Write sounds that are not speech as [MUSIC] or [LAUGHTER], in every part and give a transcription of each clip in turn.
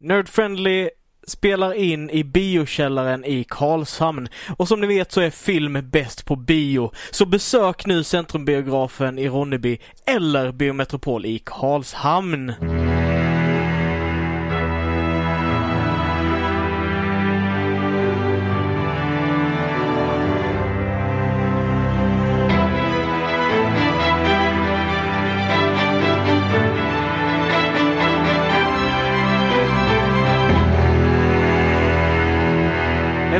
Nerdfriendly spelar in i biokällaren i Karlshamn. Och som ni vet så är film bäst på bio. Så besök nu Centrumbiografen i Ronneby eller Biometropol i Karlshamn.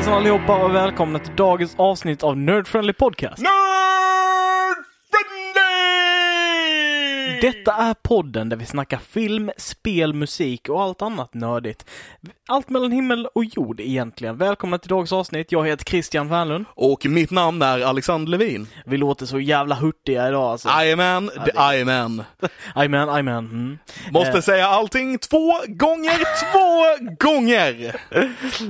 Hejsan allihopa och välkomna till dagens avsnitt av Nerdfriendly Podcast. Nerd Friendly! Detta är podden där vi snackar film, spel, musik och allt annat nördigt. Allt mellan himmel och jord egentligen. Välkomna till dagens avsnitt. Jag heter Christian Wernlund. Och mitt namn är Alexander Levin. Vi låter så jävla hurtiga idag alltså. Jajamän, jajamän. [LAUGHS] Jajamän, jajamän. Mm. Måste Eh. säga allting två gånger, två gånger!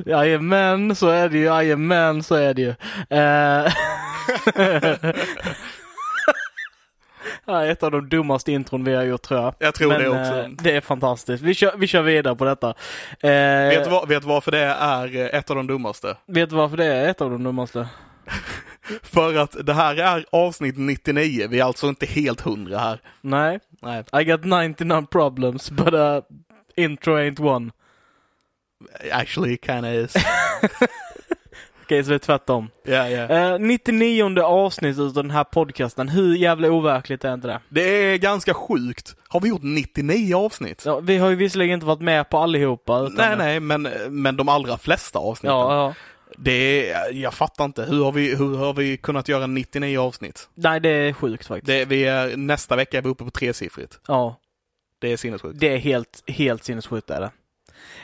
[LAUGHS] Jajamän, så är det ju. Jajamän, så är det ju. Eh... [LAUGHS] Ja, ett av de dummaste intron vi har gjort tror jag. Jag tror Men, det också. eh, det är fantastiskt. Vi kör, vi kör vidare på detta. Eh, Vet du, vad, vet varför det är eh, ett av de dummaste? vet du varför det är ett av de dummaste? [LAUGHS] För att det här är avsnitt 99, vi är alltså inte helt hundra här. Nej. Nej, I got 99 problems but uh, intro ain't one. actually kinda is. [LAUGHS] Okej, så det är tvärtom. Ja, ja. Eh, 99 avsnittet av den här podcasten. Hur jävla overkligt är inte det? Det är ganska sjukt. Har vi gjort 99 avsnitt? Ja, vi har ju visserligen inte varit med på allihopa. Utan Nej, nej, men, men de allra flesta avsnitten. Ja, ja. Det är, jag fattar inte, hur har vi, hur har vi kunnat göra 99 avsnitt? Nej, det är sjukt faktiskt. Det, vi är, nästa vecka är vi uppe på tresiffrigt. Ja, Det är sinnessjukt. det är helt, helt sinnessjukt är det.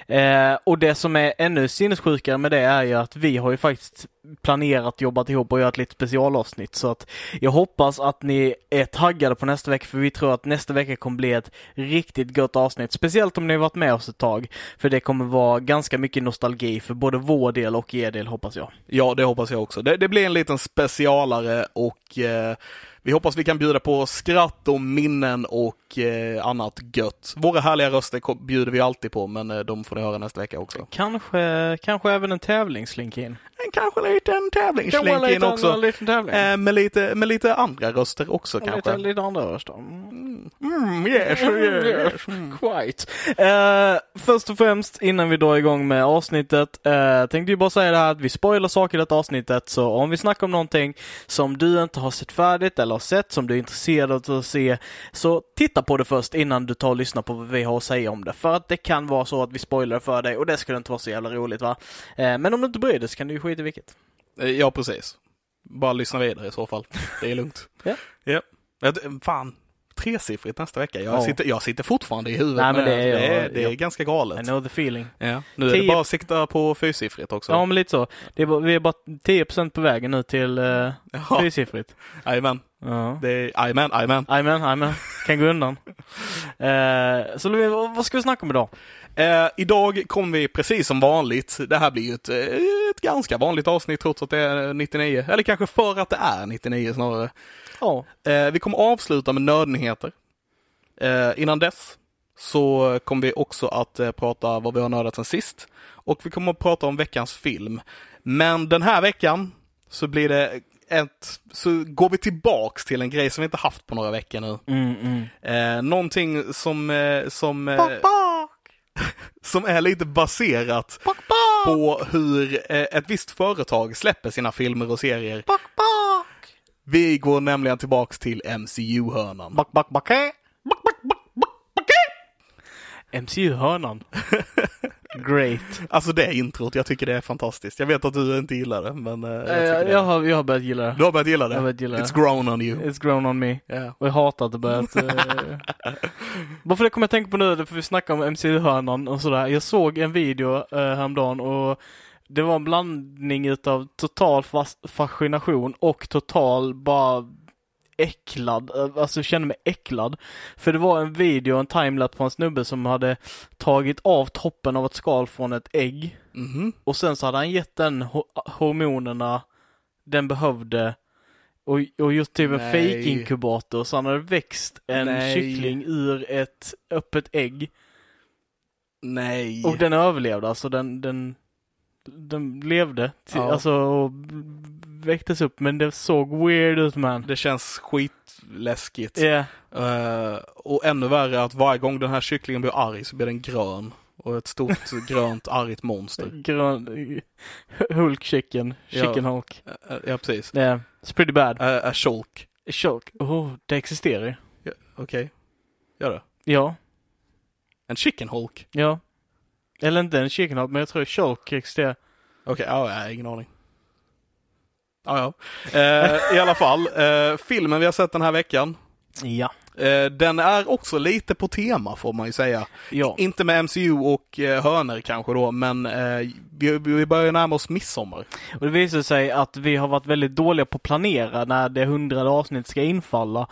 Eh, och det som är ännu sinnessjukare med det är ju att vi har ju faktiskt planerat, jobbat ihop och gjort lite specialavsnitt. Så att jag hoppas att ni är taggade på nästa vecka för vi tror att nästa vecka kommer bli ett riktigt gott avsnitt. Speciellt om ni har varit med oss ett tag. För det kommer vara ganska mycket nostalgi för både vår del och er del hoppas jag. Ja, det hoppas jag också. Det, det blir en liten specialare och eh, vi hoppas vi kan bjuda på skratt och minnen och eh, annat gött. Våra härliga röster bjuder vi alltid på, men eh, de får ni höra nästa vecka också. Kanske, kanske även en tävlingslink in. En kanske liten Kanske tävlingslänk in en också. liten tävling. Eh, med, lite, med lite andra röster också Och kanske. lite, lite andra röster. Mm. Mm, yes, yes. Mm. Quite. Eh, först och främst innan vi drar igång med avsnittet eh, tänkte vi bara säga det här att vi spoilar saker i detta avsnittet så om vi snackar om någonting som du inte har sett färdigt eller har sett som du är intresserad av att se så titta på det först innan du tar och lyssnar på vad vi har att säga om det. För att det kan vara så att vi spoilar för dig och det skulle inte vara så jävla roligt va. Eh, men om du inte bryr dig så kan du ju skita i vilket. Eh, Ja, precis. Bara lyssna vidare i så fall. Det är lugnt. [LAUGHS] Ja. ja. Det- Fan, tresiffrigt nästa vecka. Jag, Ja. sitter, jag sitter fortfarande i huvudet. Nej, men det är det, är, det är ganska I galet. know the feeling. Ja. Nu är det Tio- bara att sikta på fyrsiffrigt också. Ja men lite så. Det är bara, vi är bara 10% på vägen nu till uh, Ja. fyrsiffrigt. Jajamän. Det jajamän, jajamän. Jajamän, jajamän. Kan gå undan. [LAUGHS] Eh, så vad vad ska vi snacka om idag? Eh, idag kommer vi precis som vanligt, det här blir ju ett, eh, ett ganska vanligt avsnitt trots att det är 99, eller kanske för att det är 99 snarare. Ja. Eh, vi kommer avsluta med nördnyheter. Eh, innan dess så kommer vi också att eh, prata vad vi har nördat sen sist. Och vi kommer att prata om veckans film. Men den här veckan så blir det ett, så går vi tillbaks till en grej som vi inte haft på några veckor nu. Mm, mm. Eh, någonting som, som, eh, [LAUGHS] som är lite baserat på hur eh, ett visst företag släpper sina filmer och serier. Vi går nämligen tillbaks till MCU-hörnan. Back, back. MCU-hörnan. [LAUGHS] Great. Alltså det introt, jag tycker det är fantastiskt. Jag vet att du inte gillar det, men eh, jag Eh, tycker det. jag, har, jag har börjat gilla det. Du har börjat gilla det? Jag har börjat gilla det. It's grown on you. It's grown on me. Ja. Och jag hatar att det börjat... [LAUGHS] Varför det kommer jag tänka på nu, för vi snackar om MCU-hörnan och sådär. Jag såg en video uh, häromdagen och det var en blandning utav total fas- fascination och total bara äcklad, eh, alltså kände mig äcklad. För det var en video, en timelapse på en snubbe som hade tagit av toppen av ett skal från ett ägg Mhm. och sen så hade han gett den ho- hormonerna den behövde och, och gjort typ en fake-inkubator så han hade växt en Nej. kyckling ur ett öppet ägg. Nej. Och den överlevde alltså. Den, den, den levde. Till, Ja. Alltså och väcktes upp. Men det såg weird ut man. Det känns skitläskigt. Ja. Eh, och ännu värre att varje gång den här kycklingen blir arg så blir den grön. Och ett stort [LAUGHS] grönt argt monster. Grön, Hulk chicken. Ja. Chicken Hulk. Eh, ja, precis. Yeah. It's pretty bad. Uh, a shulk. Shulk. Oh, det existerar ju. Ja, Okej. Gör det. Ja. En chicken hulk? Ja. Eller inte en chicken Hulk, men jag tror Shulk existerar. Okej, ja, jag har ingen aning. Ja, ja. [LAUGHS] Eh, I alla fall, eh, filmen vi har sett den här veckan. Ja. Eh, den är också lite på tema får man ju säga. Ja. Inte med MCU och eh, hönor kanske då, men eh, vi, börjar närma oss midsommar. Och det visar sig att vi har varit väldigt dåliga på att planera när det hundrade avsnitt ska infalla.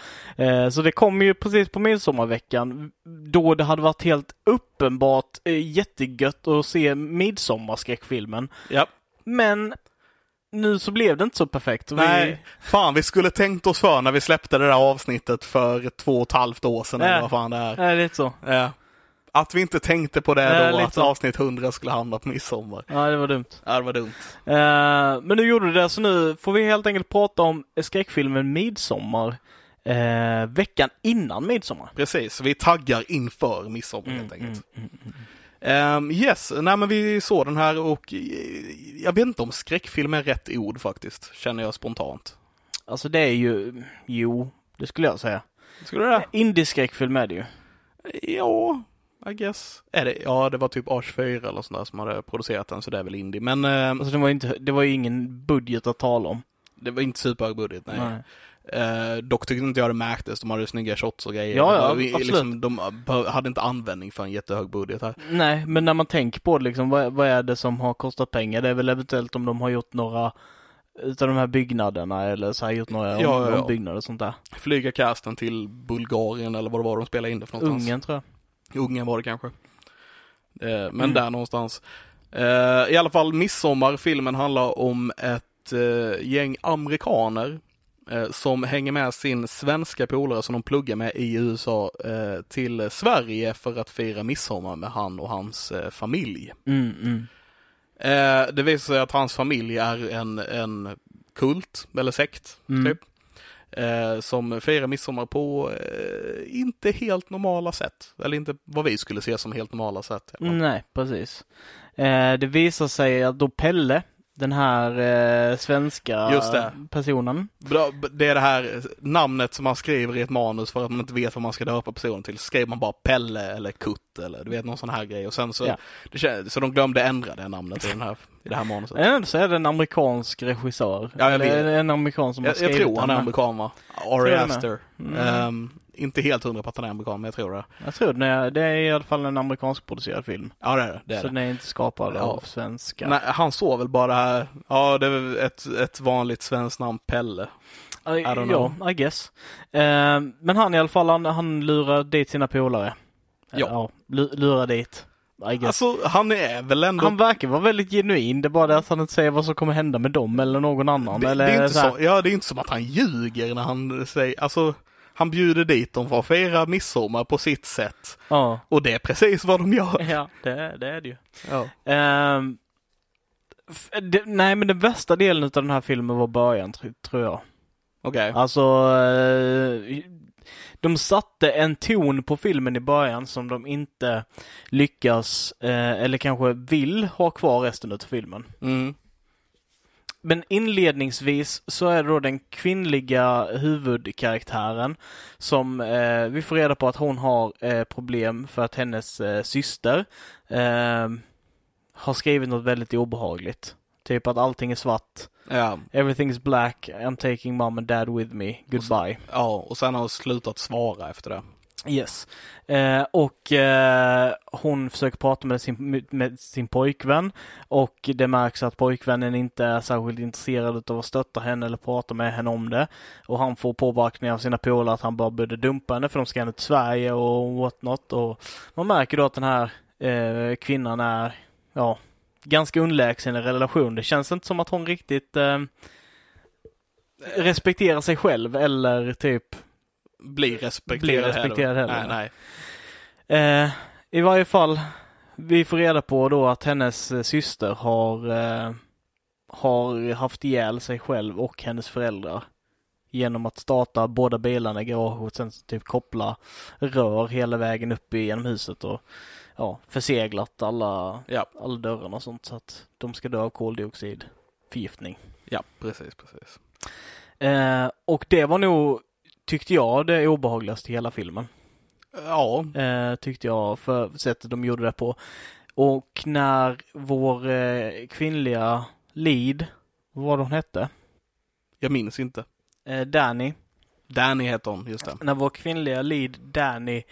Så det kommer ju precis på midsommarveckan då det hade varit helt uppenbart jättegött att se midsommarskräckfilmen. Ja. Men nu så blev det inte så perfekt. Nej, fan vi skulle tänkt oss för när vi släppte det där avsnittet för två och ett halvt år sedan eller Ja. vad fan det är. Vi, är lite så. Ja. Att vi inte tänkte på det Ja, då, att så. avsnitt 100 skulle hamna på midsommar. Ja, det var dumt. Ja, det var dumt. Eh, men nu gjorde du det, så nu får vi helt enkelt prata om skräckfilmen Midsommar eh, veckan innan midsommar. Precis, vi taggar inför midsommar Mm, helt enkelt. Ehm, yes, nej men vi såg den här och eh, jag vet inte om skräckfilm är rätt ord faktiskt, känner jag spontant. Alltså det är ju, jo, det skulle jag säga. Skulle du det? Indieskräckfilm är det ju. Ja, I guess. Är det? Ja, det var typ Ars 4 eller sånt där som hade producerat den, så det är väl indie. Men eh, Alltså det var inte, det var ju ingen budget att tala om. det var inte superhög budget, nej. Eh, dock tyckte inte jag det märktes, de hade snygga shots och grejer. Ja, ja, var ju absolut. Liksom, de be- hade inte användning för en jättehög budget här. Nej, men när man tänker på det liksom, vad, vad är det som har kostat pengar? Det är väl eventuellt om de har gjort några utav de här byggnaderna eller så här gjort några om, Ja, ja, ja. ombyggnader och sånt där. Flyga casten till Bulgarien eller vad det var de spelade in det för någonstans. Ungern tror jag. Ungern var det kanske. Eh, men Mm. där någonstans. Eh, I alla fall Midsommar, filmen handlar om ett eh, gäng amerikaner eh, som hänger med sin svenska polare som de pluggar med i USA eh, till Sverige för att fira midsommar med han och hans eh, familj. Mm, mm. Eh, det visar sig att hans familj är en, en kult, eller sekt, Mm. typ. Eh, som firar midsommar på eh, inte helt normala sätt. Eller inte vad vi skulle se som helt normala sätt. Nej, precis. Eh, det visar sig att då Pelle, den här eh, svenska Just det. personen. Bra, Det är det här namnet som man skriver i ett manus för att man inte vet vad man ska döpa personen till. Så skriver man bara Pelle eller Kutt eller du vet någon sån här grej. Och sen så, Ja. det, så de glömde ändra det namnet i, den här, i det här manuset. Ändå så är det en amerikansk regissör. Ja, jag Eller vet. en amerikan som har Jag, jag skrivit tror han är amerikan va? Ari jag. Aster. Mm. Ehm, inte helt hundra på att han är amerikan, men jag tror det. Jag tror det det är i alla fall en amerikansk producerad film. Ja, det är det. det, är så det. den är inte skapad Ja. av svenska. Nej, han såg väl bara här, ja det är ett, ett vanligt svenskt namn, Pelle. I don't ja, I guess. Eh, men han i alla fall, han, han lurar dit sina polare. Ja. ja lu- lurar dit. Alltså han är väl ändå... han verkar vara väldigt genuin. Det är bara det att han inte säger vad som kommer hända med dem eller någon annan. det, eller det är inte så ja det är inte som att han ljuger när han säger, alltså han bjuder dit dem för att fira midsommar på sitt sätt. Ja, Och det är precis vad de gör. ja det, det är det ju. Ja. Ehm, det, nej, men den värsta delen av den här filmen var början, tr- tror jag. Okej. Alltså, eh, de satte en ton på filmen i början som de inte lyckas, eh, eller kanske vill ha kvar resten av filmen. Mm. Men inledningsvis så är det då den kvinnliga huvudkaraktären som eh, vi får reda på att hon har eh, problem för att hennes eh, syster eh, har skrivit något väldigt obehagligt. Typ att allting är svart. Ja. Is black. I'm taking mom and dad with me. Goodbye. ja, och sen har han slutat svara efter det. Yes. Eh, och eh, hon försöker prata med sin, med sin pojkvän och det märks att pojkvännen inte är särskilt intresserad av att stötta henne eller prata med henne om det. Och han får påbackning av sina polare att han bara började dumpa henne för de ska henne till Sverige och what not. Och man märker då att den här eh, kvinnan är, ja, ganska underlägsen i relation. Det känns inte som att hon riktigt eh, respekterar sig själv eller typ Blir respekterad, Blir respekterad heller. heller. Nej, nej. Eh, I varje fall, vi får reda på då att hennes eh, syster har, eh, har haft ihjäl sig själv och hennes föräldrar. Genom att starta båda bilarna i garaget och sen typ koppla rör hela vägen upp genom huset och ja, förseglat alla, Ja, alla dörrarna och sånt så att de ska dö av koldioxidförgiftning. ja precis, precis. Eh, och det var nog, tyckte jag, det obehagligaste i hela filmen. Ja, Eh, tyckte jag, för sättet de gjorde det på. Och när vår eh, kvinnliga lead, vad var det hon hette? jag minns inte. Eh, Danny. Danny heter hon, just det. När vår kvinnliga lead Danny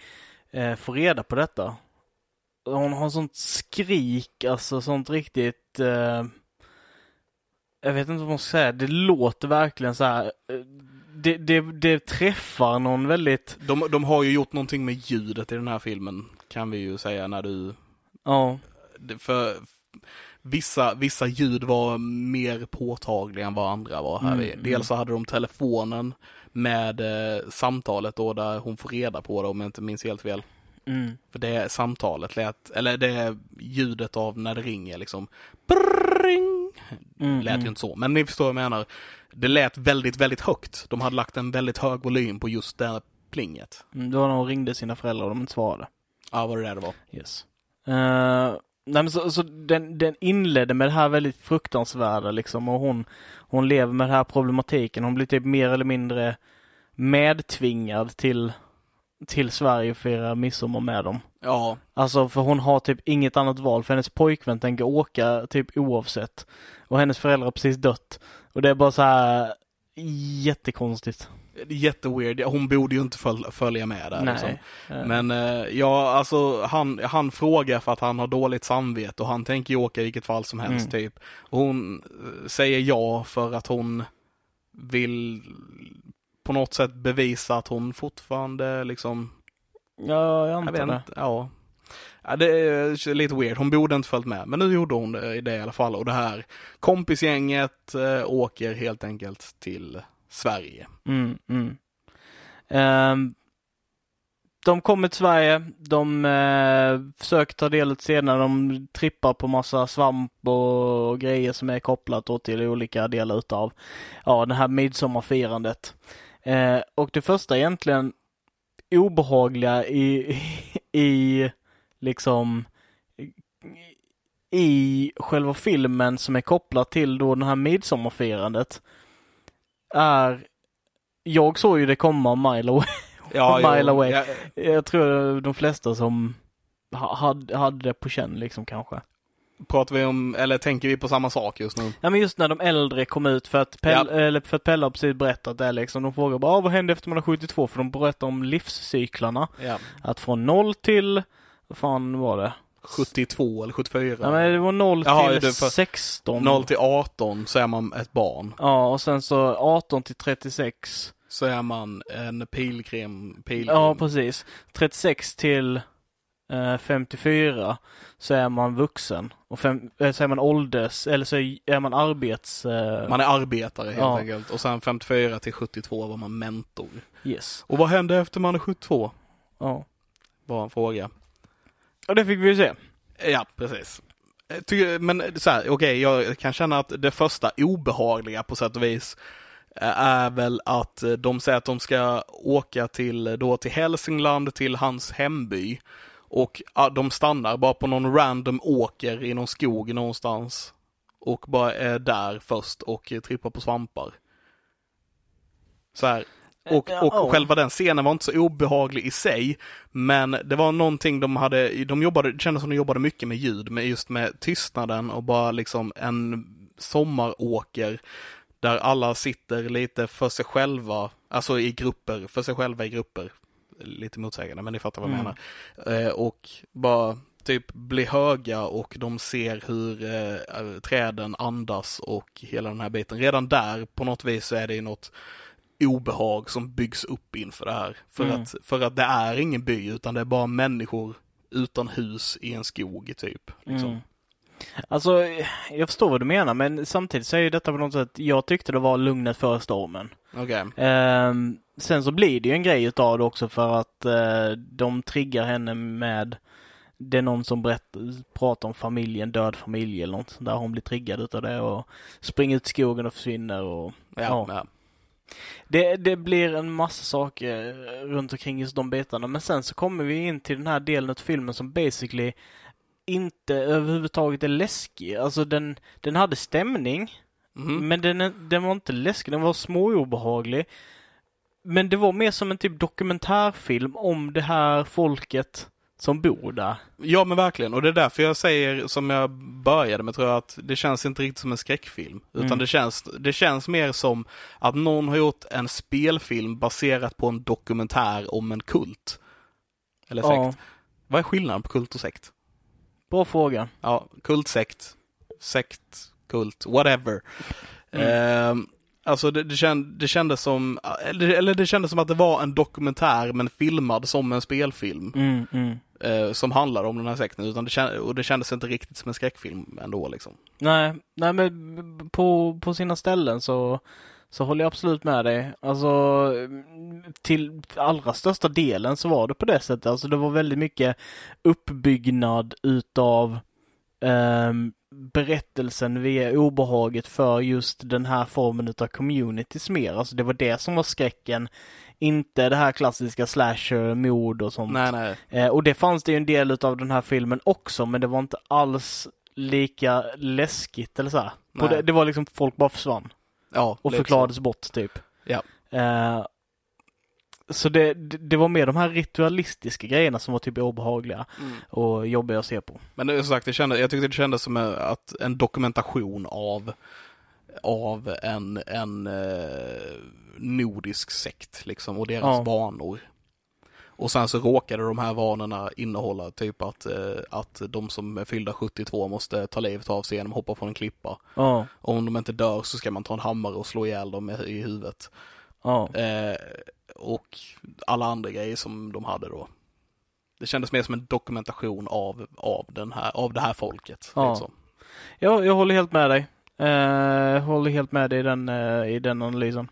eh, får reda på detta. Hon har sånt skrik, alltså sånt riktigt eh, jag vet inte vad man ska säga, det låter verkligen så här. eh, Det, det, det träffar någon väldigt, De, de har ju gjort någonting med ljudet i den här filmen, kan vi ju säga när du... ja, För vissa, vissa ljud var mer påtagliga än vad andra var här. Mm, Dels så hade de telefonen med eh, samtalet då där hon får reda på det om jag inte minns helt fel. Mm, För det samtalet lät, eller det är ljudet av när det ringer liksom. Brrring, mm, lät ju mm. inte så, men ni förstår vad jag menar. Det lät väldigt, väldigt högt. De hade lagt en väldigt hög volym på just det plinget. Mm, Det var när hon ringde sina föräldrar och de inte svarade. Ja, vad det där det var. Yes. Uh, nej men så, så den, den inledde med det här väldigt fruktansvärda liksom och hon, hon lever med den här problematiken. Hon blir typ mer eller mindre medtvingad till, till Sverige för att fira midsommar med dem. Ja, Alltså för hon har typ inget annat val för hennes pojkvän tänker åka typ oavsett. Och hennes föräldrar har precis dött. Och det är bara så här jättekonstigt. jätteweird. Hon borde ju inte föl följa med där. Liksom. Eh, Men eh, ja, alltså han, han frågar för att han har dåligt samvete och han tänker ju åka i vilket fall som helst Mm. typ. Och hon eh, säger ja för att hon vill på något sätt bevisa att hon fortfarande liksom, ja, jag jag antar vet det. inte, ja. ja. Det är lite weird, hon borde inte följt med. Men nu gjorde hon det, det i alla fall och det här kompisgänget eh, åker helt enkelt till Sverige. Mm, mm. Ehm, de kommer till Sverige, de eh, försöker ta del av scener, de trippar på massa svamp och grejer som är kopplat till olika delar utav ja, det här midsommarfirandet. Eh, och det första egentligen obehagliga i, i liksom i själva filmen som är kopplat till då det här midsommarfirandet är jag såg ju det komma mile away. Ja, [LAUGHS] Mile away. Ja, Jag tror de flesta som ha- hade, hade det på känn liksom kanske. Pratar vi om, eller tänker vi på samma sak just nu? Ja men just när de äldre kom ut för att, Pell, eller för att Pelle har precis berättat det liksom. De frågar bara ah, vad hände efter man har 72? För de berättar om livscyklarna. Ja. Att från 0 till, vad fan var det? 72 eller 74? Ja men det var 0 Jaha, till det är för- 16. 0 till 18 så är man ett barn. Ja och sen så 18 till 36. Så är man en pilgrim. pilgrim. Ja precis. 36 till 54 så är man vuxen. Och fem, eh, så är man ålders, eller så är man arbets... Eh, Man är arbetare helt Ja. enkelt. Och sen 54 till 72 var man mentor. Yes. Och vad hände efter man är 72? Ja. Var en fråga. Och det fick vi ju se. Ja, precis. Eh, men så här, okej, jag kan känna att det första obehagliga på sätt och vis eh, är väl att eh, de säger att de ska åka till, eh, då till Hälsingland, till hans hemby. Och de stannar bara på någon random åker i någon skog någonstans. Och bara är där först och eh, trippar på svampar. Så här. Och, Ja, och ja. själva den scenen var inte så obehaglig i sig. Men det var någonting de hade, de jobbade, det kändes som de jobbade mycket med ljud, med just med tystnaden och bara liksom en sommaråker där alla sitter lite för sig själva, alltså i grupper, för sig själva i grupper. Lite motsägande, men ni fattar vad jag Mm. menar. Eh, och bara typ bli höga och de ser hur eh, träden andas och hela den här biten. Redan där på något vis så är det ju något obehag som byggs upp inför det här. För, Mm. att, för att det är ingen by utan det är bara människor utan hus i en skog typ. Liksom. Mm. Alltså, jag förstår vad du menar, men samtidigt så är ju detta på något sätt, jag tyckte det var lugnet före stormen. Okej. Ehm, sen så blir det ju en grej utav det också för att eh, de triggar henne med det är någon som berättar, pratar om familjen, död familj eller något där. Hon blir triggad utav det och springer ut i skogen och försvinner och Ja, Ja. ja. det, det blir en massa saker runt omkring just de bitarna. Men sen så kommer vi in till den här delen av filmen som basically inte överhuvudtaget är läskig. Alltså den, den hade stämning, Mhm. men den, den var inte läskig, den var småobehaglig. Men det var mer som en typ dokumentärfilm om det här folket som bor där. Ja men verkligen, och det är därför jag säger som jag började med tror jag att det känns inte riktigt som en skräckfilm. Utan Mm. det, känns, det känns mer som att någon har gjort en spelfilm baserat på en dokumentär om en kult. Eller sekt. Ja, Vad är skillnaden på kult och sekt? bra fråga. Ja, kultsekt, sekt, kult, whatever. Mm. Ehm, alltså det, det, känd, det kändes som, eller, eller det kändes som att det var en dokumentär men filmad som en spelfilm. Mm, mm. eh, som handlar om den här sekten. Utan det, kän- och det kändes inte riktigt som en skräckfilm ändå liksom. Nej, nej men på, på sina ställen så, så håller jag absolut med dig. Alltså till allra största delen så var det på det sättet. Alltså det var väldigt mycket uppbyggnad utav ehm, berättelsen via obehaget för just den här formen utav communities mer. Alltså det var det som var skräcken. Inte det här klassiska slasher, mord och sånt. Nej, nej. Eh, och det fanns det ju en del utav den här filmen också, men det var inte alls lika läskigt eller så här. Det, det var liksom folk bara försvann Ja, och förklarades bort typ. Ja. Eh, så det, det, var mer de här ritualistiska grejerna som var typ obehagliga. Mm. och jobbiga att se på. Men det, som sagt, det kändes, jag tyckte det kändes som en, att en dokumentation av, av en, en eh, nordisk sekt liksom och deras Ja. vanor. Och sen så råkade de här vanorna innehålla typ att, eh, att de som är fyllda 72 måste ta livet av sig genom att hoppa från en klippa. Ja, Och om de inte dör så ska man ta en hammare och slå ihjäl dem i, i huvudet. Ja, Eh, och alla andra grejer som de hade då. Det kändes mer som en dokumentation av, av, den här, av det här folket. Ja. Liksom. jag, jag håller helt med dig. Eh, håller helt med dig i den, eh, i den analysen.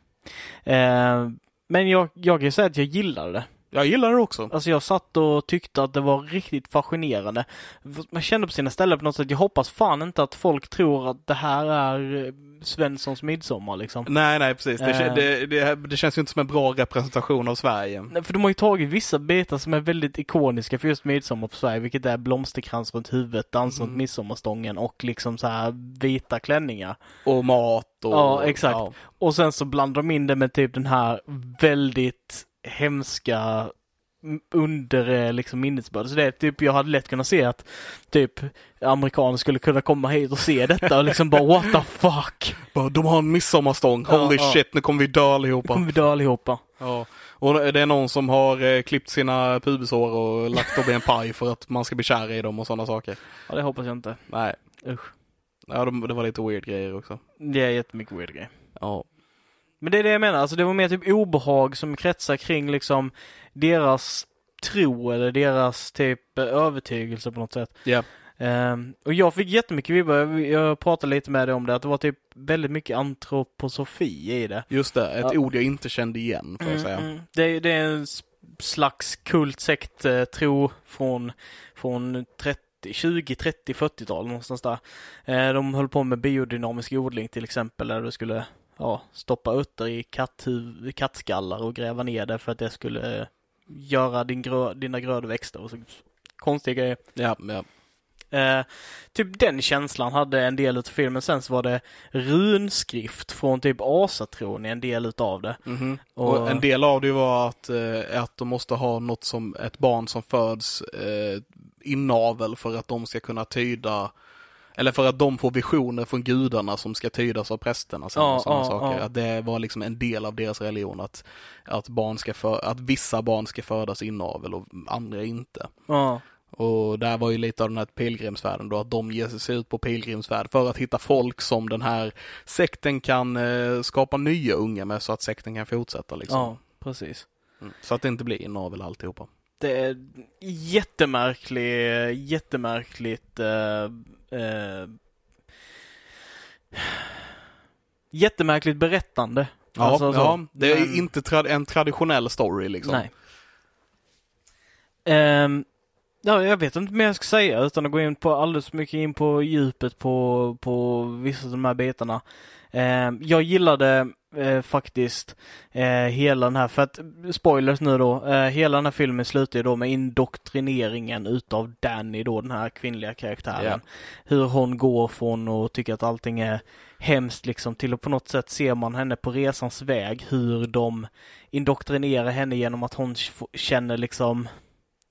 Eh, men jag, jag kan säga att jag gillade det. Jag gillar det också. Alltså jag satt och tyckte att det var riktigt fascinerande. Man kände på sina ställen på något sätt, jag hoppas fan inte att folk tror att det här är eh, Svenssons midsommar liksom. Nej, nej precis. Det, Eh. det, det, det känns ju inte som en bra representation av Sverige. Nej, För de har ju tagit vissa bitar som är väldigt ikoniska för just midsommar på Sverige, vilket är blomsterkrans runt huvudet, dans runt Mm. midsommarstången och liksom så här vita klänningar. Och mat och... Ja, exakt. ja. Och sen så blandar de in det med typ den här väldigt hemska under eh, liksom minnesbörd. Så det är typ, jag hade lätt kunnat se att typ amerikaner skulle kunna komma hit och se detta och liksom bara what the fuck. Bara, De har en midsommarstång. Holy ja. shit, nu kommer vi dö Nu allihopa. kommer vi dö allihopa. Ja. Och det är någon som har eh, klippt sina pubishår och lagt dem i en paj för att man ska bli kär i dem och sådana saker. Ja, det hoppas jag inte. Nej. Usch. Ja, de, det var lite weird grejer också. Det är jättemycket weird grej. Ja. Men det är det jag menar, alltså det var mer typ obehag som kretsar kring liksom deras tro eller deras typ eh, övertygelse på något sätt. Ja. Ehm, och jag fick jättemycket vibbar, jag, pratade lite med dig om det, att det var typ väldigt mycket antroposofi i det. Just det, ett Ja. ord jag inte kände igen får jag säga. Mm, mm. Det, är- det är en slags kultsekt eh, tro från, från 30, 20, 30, 40-tal någonstans där. Eh, de höll på med biodynamisk odling till exempel, där du skulle ja, stoppa örter i katthuv, kattskallar och gräva ner det för att det skulle eh, göra din grö, dina grödor växta och så konstiga grejer. Ja, ja. Eh, typ den känslan hade en del av filmen. Sen så var det runskrift från typ asatron i en del utav det. Mhm. Och- Och en del av det var att, eh, att de måste ha något som ett barn som föds eh, inavel för att de ska kunna tyda eller för att de får visioner från gudarna som ska tydas av prästerna sen Ja, och sådana ja, saker. ja. Att det var liksom en del av deras religion att, att, barn ska för, att vissa barn ska födas inavel och andra inte. Ja, Och där var ju lite av den här pilgrimsfärden då, att de ger sig ut på pilgrimsfärd för att hitta folk som den här sekten kan eh, skapa nya unga med så att sekten kan fortsätta liksom. ja, precis. Mm. Så att det inte blir inavel alltihopa. Det är jättemärklig, jättemärkligt eh, eh, jättemärkligt berättande. Ja, Alltså så. ja det är Men- inte tra- en traditionell story liksom. Nej. Ehm, Ja, jag vet inte mer jag ska säga utan att gå in på alldeles mycket in på djupet på, på vissa av de här bitarna. Eh, jag gillade eh, faktiskt eh, hela den här, för att spoilers nu då, eh, hela den här filmen slutar ju då med indoktrineringen utav Danny då, den här kvinnliga karaktären. Ja. Hur hon går från att tycka att allting är hemskt liksom till att på något sätt ser man henne på resans väg hur de indoktrinerar henne genom att hon känner liksom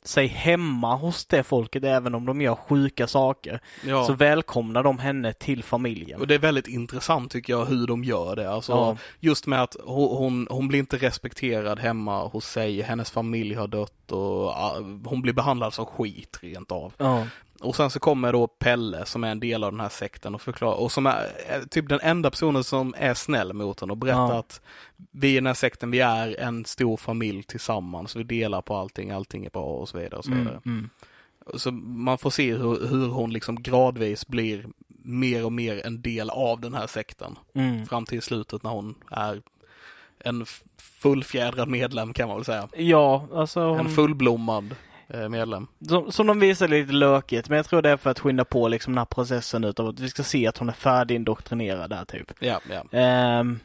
sig hemma hos det folket även om de gör sjuka saker. Ja. Så välkomnar de henne till familjen. Och det är väldigt intressant tycker jag hur de gör det. Alltså, Ja. Just med att hon, hon, blir inte respekterad hemma hos sig, hennes familj har dött och ah, hon blir behandlad som skit rent av. Ja. Och sen så kommer då Pelle som är en del av den här sekten och förklarar, och som är typ den enda personen som är snäll mot henne och berättar Ja. att vi i den här sekten, vi är en stor familj tillsammans, vi delar på allting, allting är bra och så vidare och så Mm, vidare. mm. Så man får se hur, hur hon liksom gradvis blir mer och mer en del av den här sekten. Mm. Fram till slutet när hon är en fullfjädrad medlem kan man väl säga. Ja, alltså En hon, fullblommad eh, medlem. som, som de visar lite lökigt, men jag tror det är för att skynda på liksom den här processen utav att vi ska se att hon är färdigindoktrinerad där typ. Ja, ja, Ehm,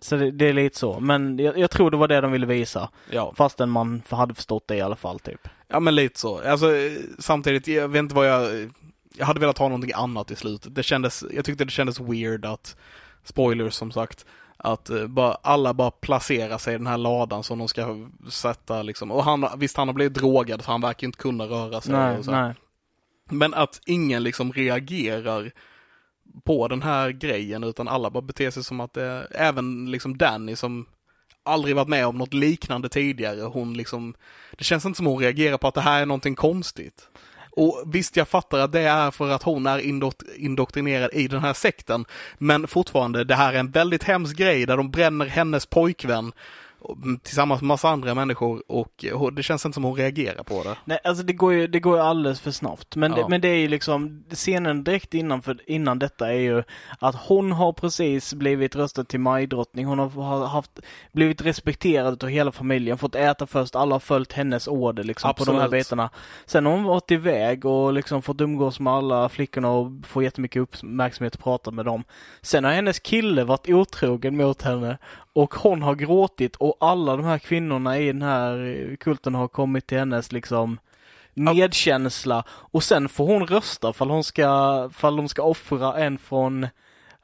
så det, det är lite så, men jag, jag tror det var det de ville visa. ja. Fastän man hade förstått det i alla fall typ. Ja men lite så. Alltså eh, samtidigt, jag vet inte vad jag... Jag hade velat ha någonting annat i slutet. Det kändes, jag tyckte det kändes weird att, spoilers som sagt, att eh, bara, alla bara placerar sig i den här ladan som de ska sätta liksom. Och han, visst han har blivit drogad så han verkar inte kunna röra sig. Nej, nej. Men att ingen liksom reagerar på den här grejen utan alla bara beter sig som att det, även liksom Danny som aldrig varit med om något liknande tidigare, hon liksom, det känns inte som hon reagerar på att det här är någonting konstigt. Och visst, jag fattar att det är för att hon är indok- indoktrinerad i den här sekten, men fortfarande, det här är en väldigt hemsk grej där de bränner hennes pojkvän tillsammans med massa andra människor och och det känns inte som hon reagerar på det. Nej, alltså det går ju, det går ju alldeles för snabbt. Men, Ja. det, men det är ju liksom, scenen direkt innan, för, innan detta är ju att hon har precis blivit röstad till majdrottning. Hon har, haft, blivit respekterad av hela familjen, fått äta först, alla har följt hennes order liksom på de här Absolut. bitarna. Sen har hon varit iväg och liksom fått umgås med alla flickorna och få jättemycket uppmärksamhet och prata med dem. Sen har hennes kille varit otrogen mot henne och hon har gråtit och alla de här kvinnorna i den här kulten har kommit till hennes liksom medkänsla och sen får hon rösta fall hon ska, fall de ska offra en från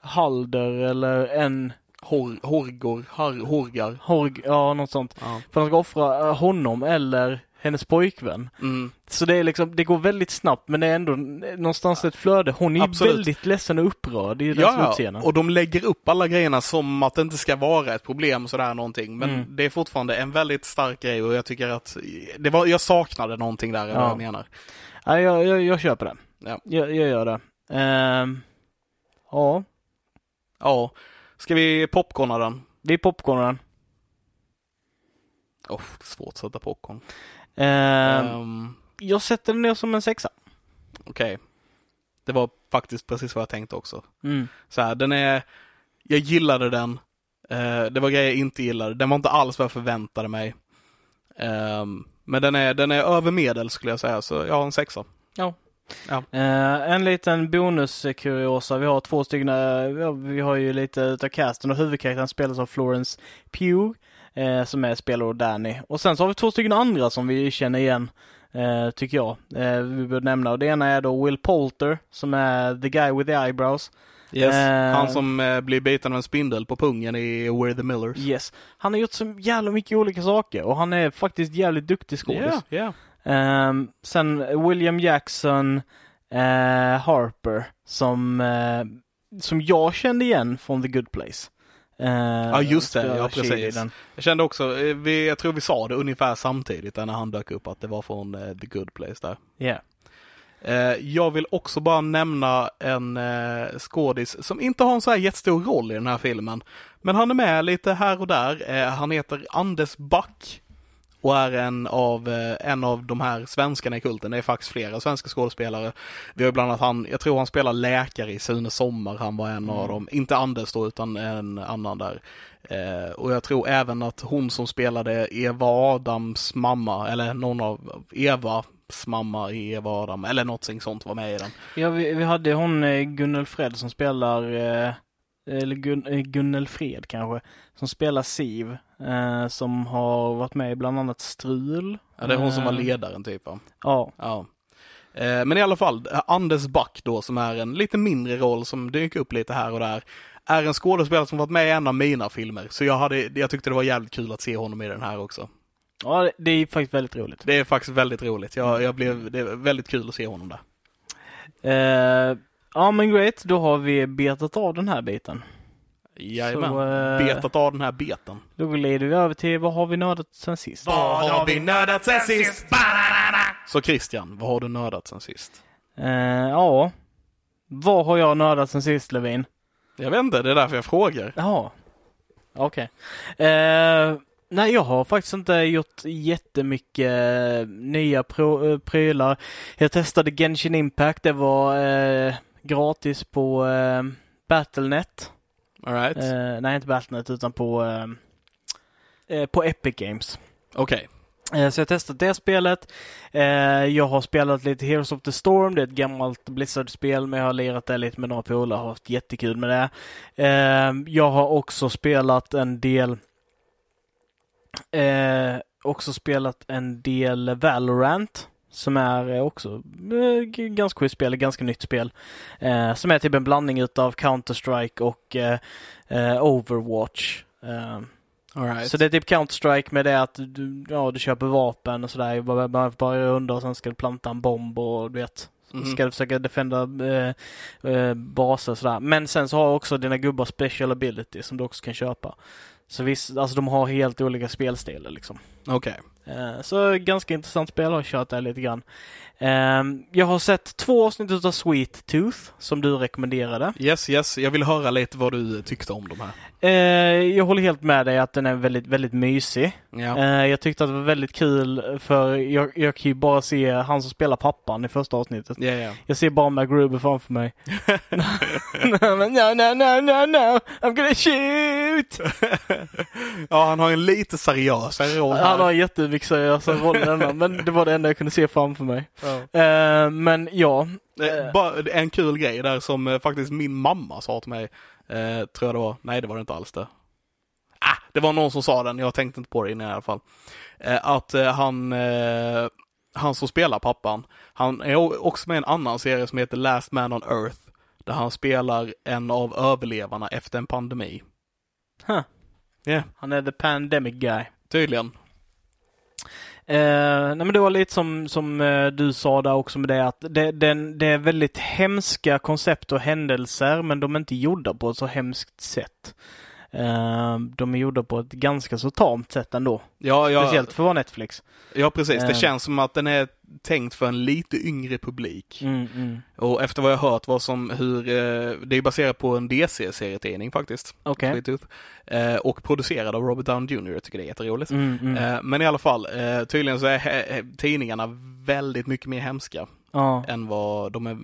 Halder eller en Hor, horgor, har, horgar. Horg, ja något sånt. Ja. För de ska offra eh, honom eller hennes pojkvän. Mm. Så det är liksom, det går väldigt snabbt men det är ändå någonstans ett flöde. Hon är Absolut. väldigt ledsen och upprörd i den Ja, slutscenen. och de lägger upp alla grejerna som att det inte ska vara ett problem sådär någonting. Men Mm. det är fortfarande en väldigt stark grej och jag tycker att det var, jag saknade någonting där, vad Ja. jag menar. Ja, jag, jag, jag köper det. Ja. Jag, jag gör det. Ehm, ja, Ja, ska vi popcorna den? vi popcornar. Oh, det är svårt att sätta popcorn. Ehm, Ehm, Jag sätter den ner som en sexa. Okej. Det var faktiskt precis vad jag tänkte också. Mm. Så här, den är, jag gillade den. Eh, det var grejer jag inte gillade. Den var inte alls vad jag förväntade mig. Ehm, men den är, den är över medel skulle jag säga, så jag har en sexa. Eh, en liten bonuskuriosa. Vi har två stycken, eh, vi har- vi har ju lite utav casten och huvudkaraktären spelas av Florence Pugh, eh, som är spelare av Danny. Och sen så har vi två stycken andra som vi känner igen, eh, tycker jag. Eh, vi bör nämna. Och det ena är då Will Poulter, som är the guy with the eyebrows. Yes. Eh. Han som eh, blir biten av en spindel på pungen i We're the Millers. Yes. Han har gjort så jävla mycket olika saker och han är faktiskt jävligt duktig skådis. Ja. Ehm, sen William Jackson eh, Harper som, som jag kände igen från The Good Place. Eh, Ja, just det. Ja, precis. den. Jag kände också, eh, vi, jag tror vi sa det ungefär samtidigt när han dök upp, att det var från eh, The Good Place där. Yeah. Jag vill också bara nämna en skådis som inte har en så här jättestor roll i den här filmen. Men han är med lite här och där. Han heter Anders Back. Och är en av, eh, en av de här svenskarna i kulten. Det är faktiskt flera svenska skådespelare. Vi har bland annat han, jag tror han spelar läkare i Sune Sommar. Han var en av dem. Inte Anders då, utan en annan där. Eh, och jag tror även att hon som spelade Eva Adams mamma, eller någon av Eva, Rapps mamma i Eva Adam, eller någonting sånt var med i den. Ja, vi, vi hade hon eh, Gunnel Fred som spelar, eh, eller Gun, eh, Gunnel Fred kanske, som spelar Siv, eh, som har varit med i bland annat Strul. Ja, det är hon som var Eh, ledaren typ va? Ja, Ja. Eh, Men i alla fall, Anders Back då som är en lite mindre roll som dyker upp lite här och där. Är en skådespelare som varit med i en av mina filmer. Så jag, hade, jag tyckte det var jävligt kul att se honom i den här också. ja det, det är faktiskt väldigt roligt. Det är faktiskt väldigt roligt. Jag, jag blev, det är väldigt kul att se honom där. Eh, ja men great, då har vi betat av den här biten. Jajamän. Så, eh, Betat av den här beten. Då glider vi över till vad har vi nördat sen sist? Vad har vi nördat sen sist? Så Christian, vad har du nördat sen sist? Eh, ja, vad har jag nördat sen sist Levin? Jag vet inte, det är därför jag frågar. Jaha, okej. Eh, nej, jag har faktiskt inte gjort jättemycket eh, nya eh, prylar. Jag testade Genshin Impact, det var eh, gratis på eh, Battlenet. All right. Eh, nej, inte Battlenet utan på, eh, eh, på Epic Games. Okej. Eh, Så jag har testat det spelet. Eh, Jag har spelat lite Heroes of the Storm. Det är ett gammalt Blizzard-spel, men jag har lirat det lite med några polare och haft jättekul med det. Jag har också spelat en del också spelat en del Valorant. Som är eh, också eh, ganska schysst spel, ganska nytt spel. Eh, som är typ en blandning utav Counter-Strike och eh, eh, Overwatch. Eh, right. så det är typ Counter-Strike med det att du, ja, du köper vapen och sådär. Bara, bara, runda och sen ska du planta en bomb och du vet. Mhm. Ska du försöka defenda baser och sådär. Men sen så har också dina gubbar special ability som du också kan köpa. Så visst, alltså de har helt olika spelstilar liksom. Okej. Eh, så ganska intressant spel, har kört det lite grann. Eh, jag har sett två avsnitt utav Sweet Tooth som du rekommenderade. Yes, yes. Jag vill höra lite vad du tyckte om de här. Eh, jag håller helt med dig att den är väldigt, väldigt mysig. Ja. Eh, jag tyckte att det var väldigt kul för jag, jag kan ju bara se han som spelar pappan i första avsnittet. Ja, ja. Jag ser bara MacGruber framför mig. [LAUGHS] No, no, no, no, no, I'm gonna shoot! [LAUGHS] ja, han har en lite seriösare roll här. Han har en jättemycket seriösa roll men det var det enda jag kunde se framför mig. Ja. Eh, men ja, Eh, Bara en kul grej där som eh, faktiskt min mamma sa till mig. Eh, tror jag det var. Nej, det var det inte alls det. Ah, det var någon som sa den. Jag tänkte inte på det innan i alla fall. Eh, att eh, han, eh, han som spelar pappan, han är också med i en annan serie som heter Last Man on Earth. Där han spelar en av överlevarna efter en pandemi. Huh. Ja, han är the pandemic guy. tydligen. Eh, nej men det var lite som, som eh, du sa där också med det att det, den, det är väldigt hemska koncept och händelser men de är inte gjorda på ett så hemskt sätt. Eh, de är gjorda på ett ganska så tamt sätt ändå. Ja, ja, Speciellt för att vara Netflix. ja precis. Det Eh. känns som att den är tänkt för en lite yngre publik. Mm, mm. Och efter vad jag hört var som hur, eh, det är baserat på en DC-serietidning faktiskt. Okej. Eh, och producerad av Robert Downey Jr. Jag tycker det är jätteroligt. Mm, mm. Men i alla fall, tydligen så är tidningarna väldigt mycket mer hemska Ja. än vad de är,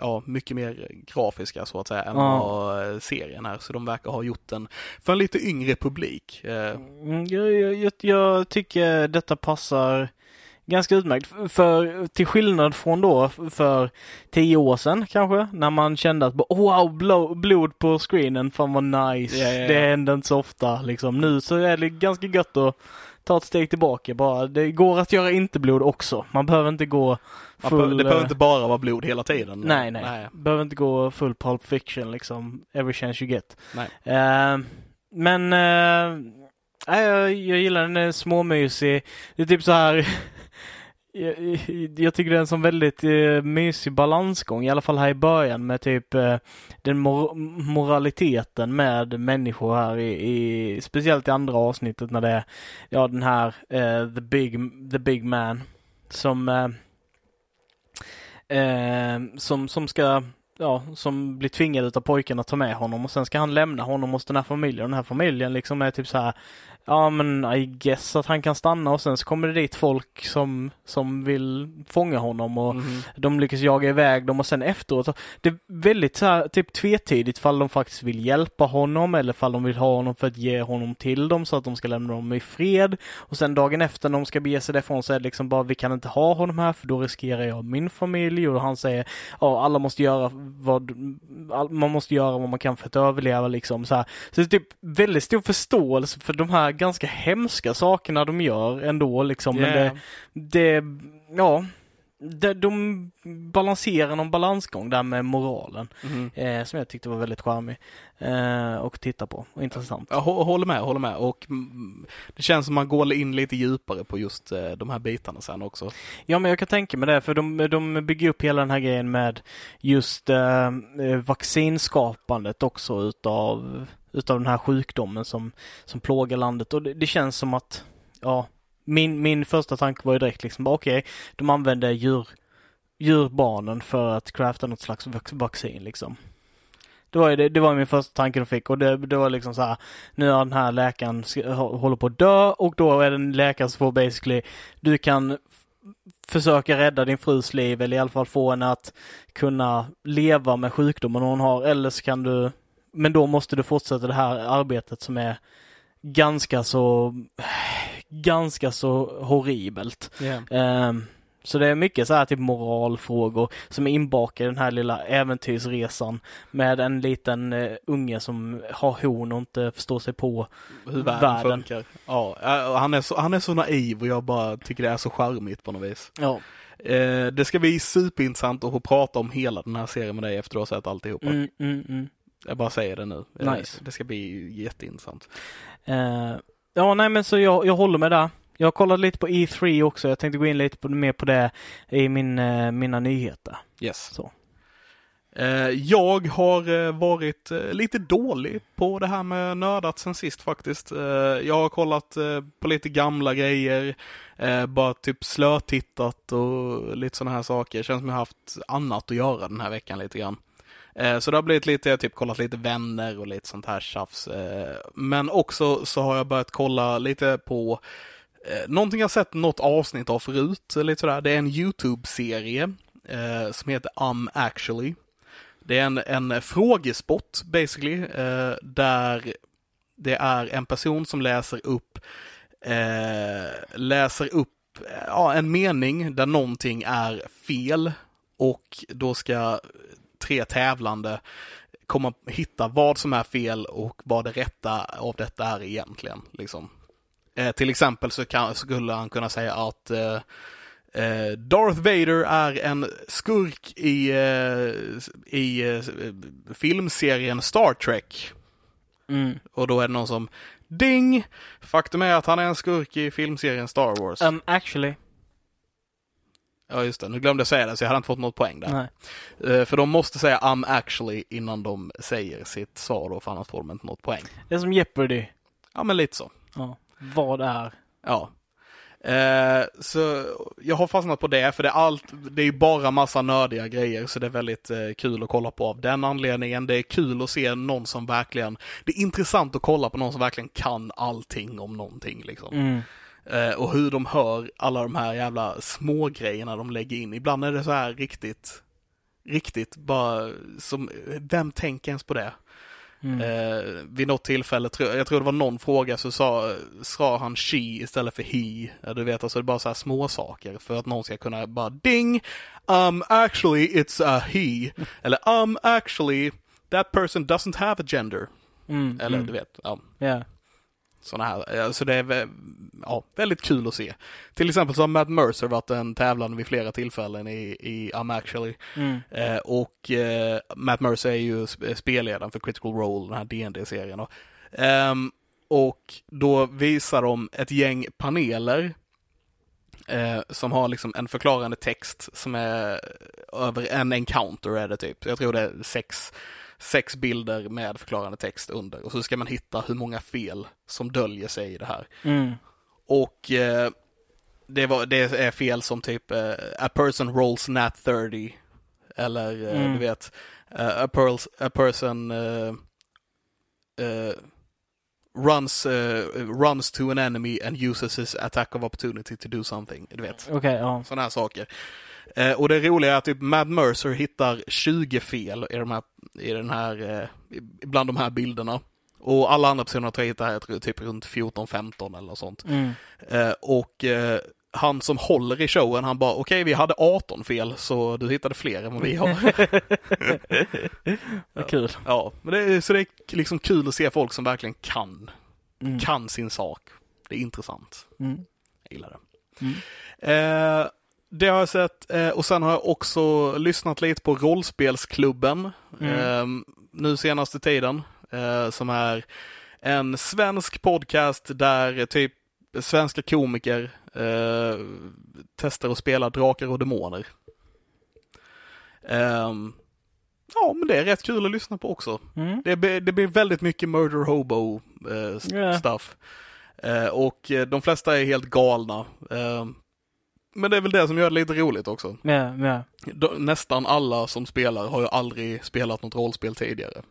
ja, mycket mer grafiska så att säga än Ja. vad serien är. Så de verkar ha gjort den för en lite yngre publik. Eh, Mm, Jag, jag, jag, tycker detta passar ganska utmärkt. För till skillnad från då för tio år sedan kanske, när man kände att wow, blo- blod på screenen, fan vad nice. Ja, ja, ja. Det händer inte så ofta liksom. Nu så är det ganska gött att ta ett steg tillbaka bara. Det går att göra inte blod också. Man behöver inte gå full... det behöver eh, inte bara vara blod hela tiden. Nej, nej. Behöver inte gå full pulp fiction liksom. Every chance you get. Nej. Eh, men nej, jag, jag gillar den, den är småmysig. Det är typ så här [LAUGHS] jag, jag tycker det är en sån väldigt eh, mysig balansgång, i alla fall här i början med typ eh, den mor moraliteten med människor här i, i, speciellt i andra avsnittet när det är, ja den här eh, the big, the big man som eh, som, som ska ja, som blir tvingad av pojken att ta med honom och sen ska han lämna honom hos den här familjen. Den här familjen liksom är typ så här Ja men I guess att han kan stanna och sen så kommer det dit folk som, som vill fånga honom och Mhm. de lyckas jaga iväg dem och sen efteråt. Det är väldigt så här, typ tvetydigt fall de faktiskt vill hjälpa honom eller fall de vill ha honom för att ge honom till dem så att de ska lämna dem i fred. Och sen dagen efter när de ska bege sig därifrån så är det liksom bara vi kan inte ha honom här för då riskerar jag min familj och han säger ja alla måste göra vad man måste göra vad man kan för att överleva liksom så här. Så det är typ väldigt stor förståelse för de här ganska hemska sakerna de gör ändå liksom. Men det, Yeah. det, ja, det, de balanserar någon balansgång där med moralen. Mhm. Eh, som jag tyckte var väldigt charmig. Eh, och titta på och intressant. Jag hå- håller med, håller med. Och mm, det känns som man går in lite djupare på just eh, de här bitarna sen också. Ja men jag kan tänka mig det för de, de bygger upp hela den här grejen med just eh, eh, vaccinskapandet också utav, utav den här sjukdomen som, som plågar landet och det, det känns som att ja, min, min första tanke var ju direkt liksom okej, okej, de använder djur, djurbarnen för att crafta något slags vaccin liksom. Det var, ju det, det var min första tanke de fick och det, det var liksom så här, nu har den här läkaren håller på att dö och då är det en läkare som får basically, du kan försöka rädda din frus liv eller i alla fall få henne att kunna leva med sjukdomen hon har eller så kan du, men då måste du fortsätta det här arbetet som är ganska så, ganska så horribelt. Ehm, så det är mycket så här typ moralfrågor som är inbakade i den här lilla äventyrsresan med en liten uh, unge som har horn och inte förstår sig på. Hur världen, Världen. funkar. Ja, han är, så, han är så naiv och jag bara tycker det är så charmigt på något vis. Ja, Eh, det ska bli superintressant att få prata om hela den här serien med dig efter att ha sett alltihopa. mm, mm, mm. Jag bara säger det nu. Eh, Nice. Det ska bli jätteintressant. Eh, ja, nej men så jag, jag håller med där. Jag har kollat lite på E3 också. Jag tänkte gå in lite på, mer på det i min, eh, mina nyheter. Yes. Så. Eh, jag har eh, varit lite dålig på det här med nördat sen sist faktiskt. Jag har kollat på lite gamla grejer, bara typ slötittat och lite sådana här saker. Känns som jag har haft annat att göra den här veckan lite grann. Eh, så det har blivit lite, jag har typ kollat lite vänner och lite sånt här tjafs. Eh, men också så har jag börjat kolla lite på eh, någonting jag sett något avsnitt av förut, lite sådär. Det är en YouTube-serie som heter Um Actually. Det är en, en frågesport basically, där det är en person som läser upp, läser upp ja, en mening där någonting är fel och då ska tre tävlande komma hitta vad som är fel och vad det rätta av detta är egentligen. Liksom. Eh, till exempel så kan, skulle han kunna säga att eh, Eh, Darth Vader är en skurk i, eh, i eh, filmserien Star Trek. Mm. Och då är det någon som Ding! Faktum är att han är en skurk i filmserien Star Wars. Um, actually. Ja just det, nu glömde jag säga det så jag hade inte fått något poäng där. Nej. Eh, för de måste säga I'm actually innan de säger sitt svar då, för annars får de inte något poäng. Det är som Jeopardy. Ja men lite så. Ja. Vad är? Ja. Eh, så jag har fastnat på det, för det är allt, det är ju bara massa nördiga grejer, så det är väldigt eh, kul att kolla på av den anledningen. Det är kul att se någon som verkligen, det är intressant att kolla på någon som verkligen kan allting om någonting liksom. Mm. Eh, och hur de hör alla de här jävla små grejerna de lägger in. Ibland är det så här riktigt, riktigt bara som, vem tänker ens på det? Mm. Eh, vid något tillfälle, tror- jag tror det var någon fråga, så sa, sa han she istället för he. Du vet, alltså det är bara så här små saker för att någon ska kunna bara ding, um actually it's a he. Eller um actually that person doesn't have a gender. Mm. Eller mm. du vet, ja. Ja. Sådana här, eh, så det är ja, väldigt kul att se. Till exempel så har Matt Mercer varit en tävlande vid flera tillfällen i, i I'm actually. Mm. Eh, och eh, Matt Mercer är ju sp- spelledaren för Critical Role, den här dd serien Och, ehm, och då visar de ett gäng paneler eh, som har liksom en förklarande text som är över en encounter är det typ. Jag tror det är sex, sex bilder med förklarande text under. Och så ska man hitta hur många fel som döljer sig i det här. Mm. Och eh, det, var, det är fel som typ eh, A person rolls nat 30 Eller eh, Mm. du vet, eh, a, pearls, a person eh, eh, runs, runs to an enemy and uses his attack of opportunity to do something. Du vet, Okej, ja. sådana här saker. Eh, och det roliga är att typ Mad Mercer hittar 20 fel i, de här, i den här, eh, bland de här bilderna. Och alla andra personer tror jag hittar typ runt 14-15 eller sånt. Mm. Eh, och eh, han som håller i showen, han bara okej vi hade 18 fel så du hittade fler än vad vi har. [LAUGHS] Vad kul. ja, men det, är- så det är liksom kul att se folk som verkligen kan, Mm. kan sin sak. Det är intressant. Mm. Jag gillar det. Mm. Eh, det har jag sett eh, och sen har jag också lyssnat lite på Rollspelsklubben Mm. eh, nu senaste tiden. Eh, som är en svensk podcast där typ svenska komiker eh, testar att spela Drakar och Demoner. Ehm, ja, men det är rätt kul att lyssna på också. Mm. Det, blir- det blir väldigt mycket Murder Hobo eh, Ja. stuff. Eh, och de flesta är helt galna. Eh, men det är väl det som gör det lite roligt också. Ja. De, nästan alla som spelar har ju aldrig spelat något rollspel tidigare.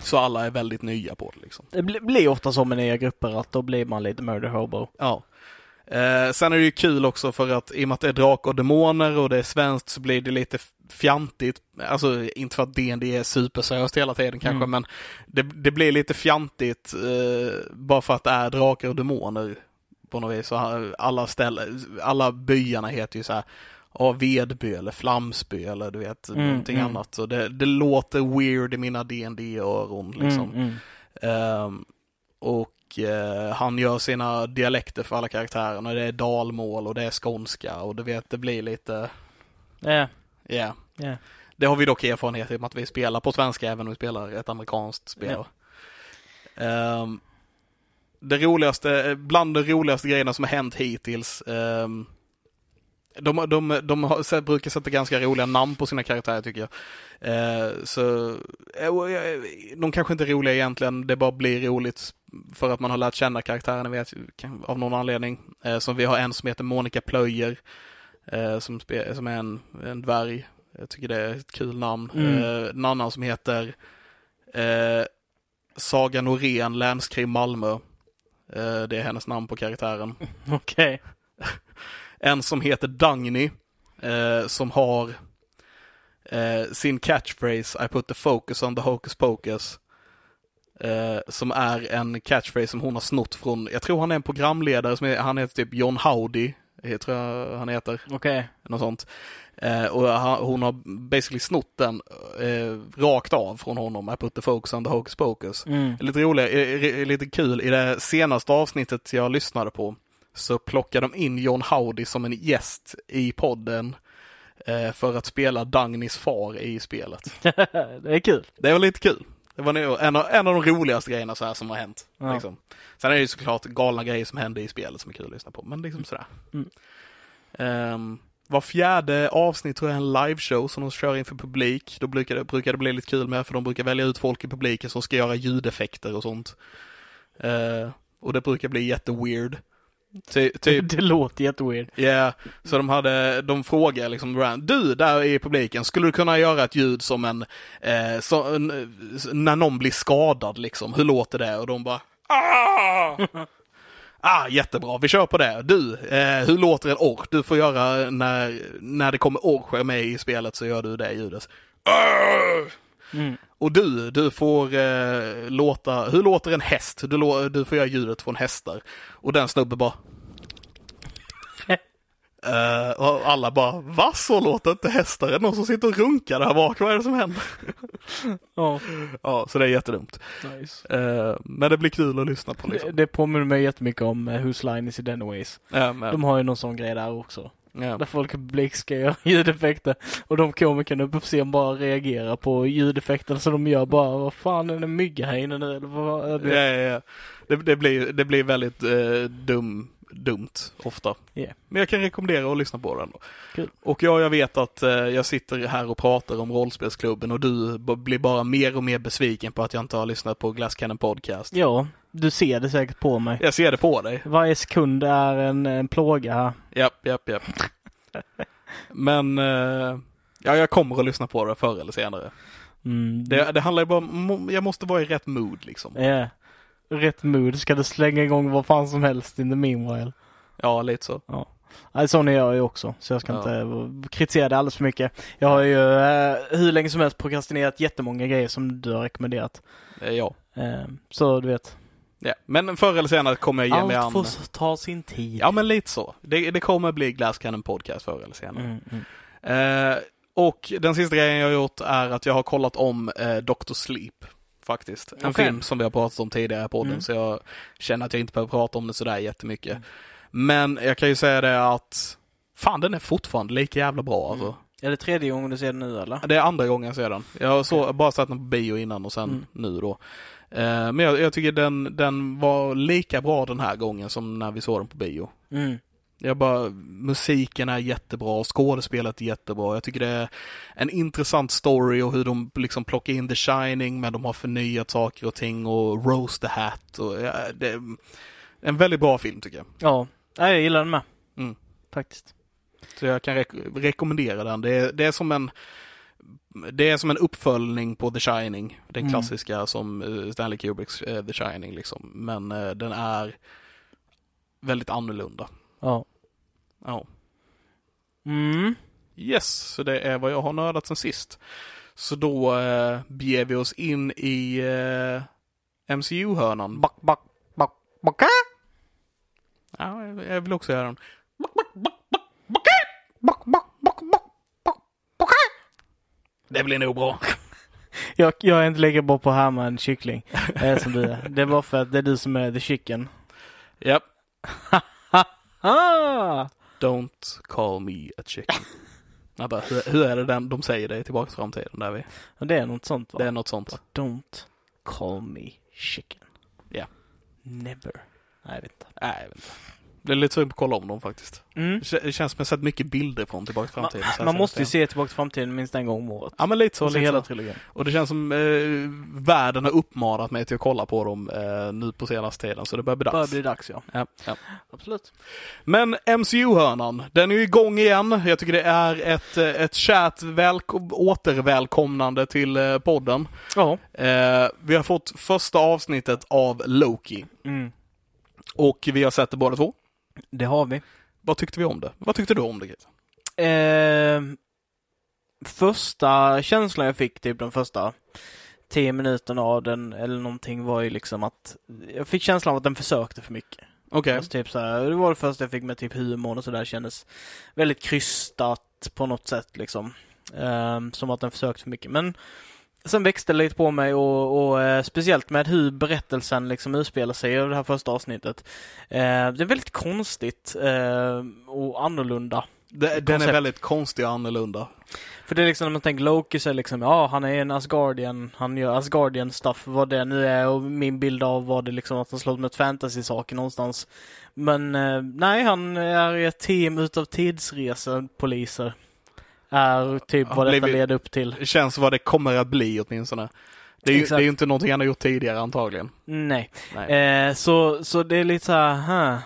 Så alla är väldigt nya på det liksom. Det bli- blir ofta så med nya grupper att då blir man lite murder hobo. Ja. Eh, sen är det ju kul också för att i och med att det är drakar och demoner och det är svenskt så blir det lite fjantigt. Alltså inte för att D&D är superseriöst hela tiden kanske Mm. men det, det blir lite fjantigt eh, bara för att det är drakar och demoner på något vis. Så alla ställen, alla byarna heter ju så här Ja, Vedby eller Flamsby eller du vet Mm, någonting mm. annat. Så det, det låter weird i mina dd öron liksom. Mm, mm. Ehm, och eh, han gör sina dialekter för alla karaktärerna. Det är dalmål och det är skånska och du vet, det blir lite, Ja, ja. ja. Det har vi dock erfarenhet i att vi spelar på svenska även om vi spelar ett amerikanskt spel. Ehm, det roligaste, bland de roligaste grejerna som har hänt hittills ehm, de, de, de har, brukar sätta ganska roliga namn på sina karaktärer tycker jag. Eh, så eh, eh, De kanske inte är roliga egentligen, det bara blir roligt för att man har lärt känna karaktärerna vet, av någon anledning. Som vi har en som heter Monica Plöjer, som, som är en, en dvärg. Jag tycker det är ett kul namn. Mm. En annan som heter Saga Norén, länskrim Malmö. Eh, det är hennes namn på karaktären. [LAUGHS] Okej. En som heter Dagny, eh, som har eh, sin catchphrase I put the focus on the hocus pocus. Som är en catchphrase som hon har snott från, jag tror han är en programledare som är, han heter typ John Howdy, tror jag han heter, Okej. något sånt. Eh, och hon har basically snott den eh, rakt av från honom, I put the focus on the hocus pocus. Mm. Lite roligt, eh, eh, lite kul, i det senaste avsnittet jag lyssnade på så plockade de in John Howdy som en gäst i podden eh, för att spela Dagnys far i spelet. [LAUGHS] det är kul. Det var lite kul. Det var en av, en av de roligaste grejerna så här som har hänt. Ja. Liksom. Sen är det ju såklart galna grejer som händer i spelet som är kul att lyssna på, men liksom sådär. Mm. Ehm, var fjärde avsnitt tror jag är en liveshow som de kör inför publik. Då brukar det, brukar det bli lite kul med för de brukar välja ut folk i publiken som ska göra ljudeffekter och sånt. Eh, och det brukar bli jätteweird. Ty, [LAUGHS] typ, Det låter jätteweird. Ja, så de hade, de frågade liksom, du där i publiken, skulle du kunna göra ett ljud som en, eh, en eh, när någon blir skadad liksom, hur låter det? Och de bara, ah! [LAUGHS] Ah, jättebra, vi kör på det. Du, eh, hur låter en ork? Du får göra när, när det kommer orcher med i spelet så gör du det ljudet. Mm. Och du, du får eh, låta, hur låter en häst? Du, du får göra ljudet från hästar. Och den snubben bara... Eh, och alla bara, va? Så låter inte hästar? Är det någon som sitter och runkar där bak? Vad är det som händer? [LAUGHS] Ja, ja, så det är jättedumt. nice. Eh, men det blir kul att lyssna på Det, liksom. det påminner mig jättemycket om uh, Whose Line Is It Anyways. Men, De har ju någon sån grej där också. ja. Där folk publik ska göra [LAUGHS] ljudeffekter. Och de komikerna på scen bara reagerar på ljudeffekterna så de gör bara, vad fan är det mygga här inne nu eller vad? Ja, ja, ja. Det, det, blir, det blir väldigt eh, dum, dumt ofta. Ja. Men jag kan rekommendera att lyssna på den. Kul. Och ja, jag vet att eh, jag sitter här och pratar om rollspelsklubben och du blir bara mer och mer besviken på att jag inte har lyssnat på Glass Cannon Podcast. Ja, du ser det säkert på mig. Jag ser det på dig. Varje sekund är en, en plåga här. Japp, japp, japp. [LAUGHS] Men eh, Ja, jag kommer att lyssna på det förr eller senare. Mm. Det, det handlar ju bara om, jag måste vara i rätt mood liksom. Ja. Rätt mood ska du slänga igång vad fan som helst in the meanwhile. Ja, lite så. Nej, sån är jag ju också, så jag ska Ja. inte kritisera det alldeles för mycket. Jag har ju eh, hur länge som helst prokrastinerat jättemånga grejer som du har rekommenderat. Eh, Ja. Eh, så du vet, ja. Men förr eller senare kommer jag ge mig allt an. får ta sin tid. Ja, men lite så. Det, det kommer bli Glass Cannon Podcast förr eller senare. Mm, mm. Eh, och den sista grejen jag har gjort är att jag har kollat om eh, Dr. Sleep. Faktiskt. En Okej. film som vi har pratat om tidigare i podden, Mm. så jag känner att jag inte behöver prata om det sådär jättemycket. Men jag kan ju säga det att fan den är fortfarande lika jävla bra alltså. Mm. Är det tredje gången du ser den nu eller? Det är andra gången jag ser den. Jag har så, bara sett den på bio innan och sen Mm. nu då. Eh, men jag, jag tycker den, den var lika bra den här gången som när vi såg den på bio. Mm. Jag bara, musiken är jättebra, skådespelet är jättebra. Jag tycker det är en intressant story och hur de liksom plockar in The Shining men de har förnyat saker och ting och Rose the Hat. Och, ja, det är en väldigt bra film tycker jag. Ja, jag gillar den med. Mm. Faktiskt. Så jag kan rek- rekommendera den. Det är, det är som en det är som en uppföljning på The Shining. Den Mm. klassiska som eh, Stanley Kubricks eh, The Shining liksom. Men eh, den är väldigt annorlunda. Ja. Ja. Mm. Yes, så det är vad jag har nördat sen sist. Så då eh, beger vi oss in i eh, MCU-hörnan. Back, back, back, back. Ja, jag- vill också göra den. Back, back, back, back, back, back. Det blir nog bra. [LAUGHS] Jag, jag är inte lika bra på att härma en kyckling eh, som du är. Det är bara för att det är du som är the chicken. Japp. [LAUGHS] Ah! Don't call me a chicken. [LAUGHS] Vänta, hur, hur är det den, de säger det i Tillbaka till framtiden? Där vi, det är något sånt va? det är något sånt. Don't call me chicken. Ja. Never. Nej, jag vet inte. Nej, jag vet inte. Det är lite sugen på att kolla om dem faktiskt. Mm. Det kä- Det känns som jag sett mycket bilder från Tillbaka till Man, framtiden. här man måste ju se Tillbaka till framtiden minst en gång om året. Ja men lite så, lite hela så. trilogin. Och det känns som eh, världen har uppmanat mig till att kolla på dem eh, nu på senaste tiden, så det börjar bli dags. Börjar bli dags ja. Ja, ja. Absolut. Men MCU-hörnan, den är ju igång igen. Jag tycker det är ett, eh, ett kärt välko- återvälkomnande till eh, podden. Ja. Eh, vi har fått första avsnittet av Loki. Mm. Och vi har sett det båda två. Det har vi. Vad tyckte vi om det? Vad tyckte du om det? Kit? Eh, första känslan jag fick, typ de första tio minuterna av den eller någonting var ju liksom att jag fick känslan av att den försökte för mycket. Okej. Alltså typ så här, det var det första jag fick med typ humorn och sådär kändes väldigt krystat på något sätt liksom. Ehm, som att den försökte för mycket. Men sen växte det lite på mig och, och eh, speciellt med hur berättelsen liksom utspelar sig i det här första avsnittet. Eh, det är väldigt konstigt eh, och annorlunda. Det, den är väldigt konstig och annorlunda. För det är liksom när man tänker Loki så är liksom, ja han är en Asgardian, han gör Asgardian stuff, vad det nu är och min bild av vad det liksom att han slår med ett fantasy-saker någonstans. Men eh, nej, han är i ett team utav tidsresepoliser. Är typ vad detta blivit- leder upp till. Det känns vad det kommer att bli åtminstone. Det är, ju, det är ju inte någonting han har gjort tidigare antagligen. Nej. Nej. Eh, så, så det är lite så här, huh.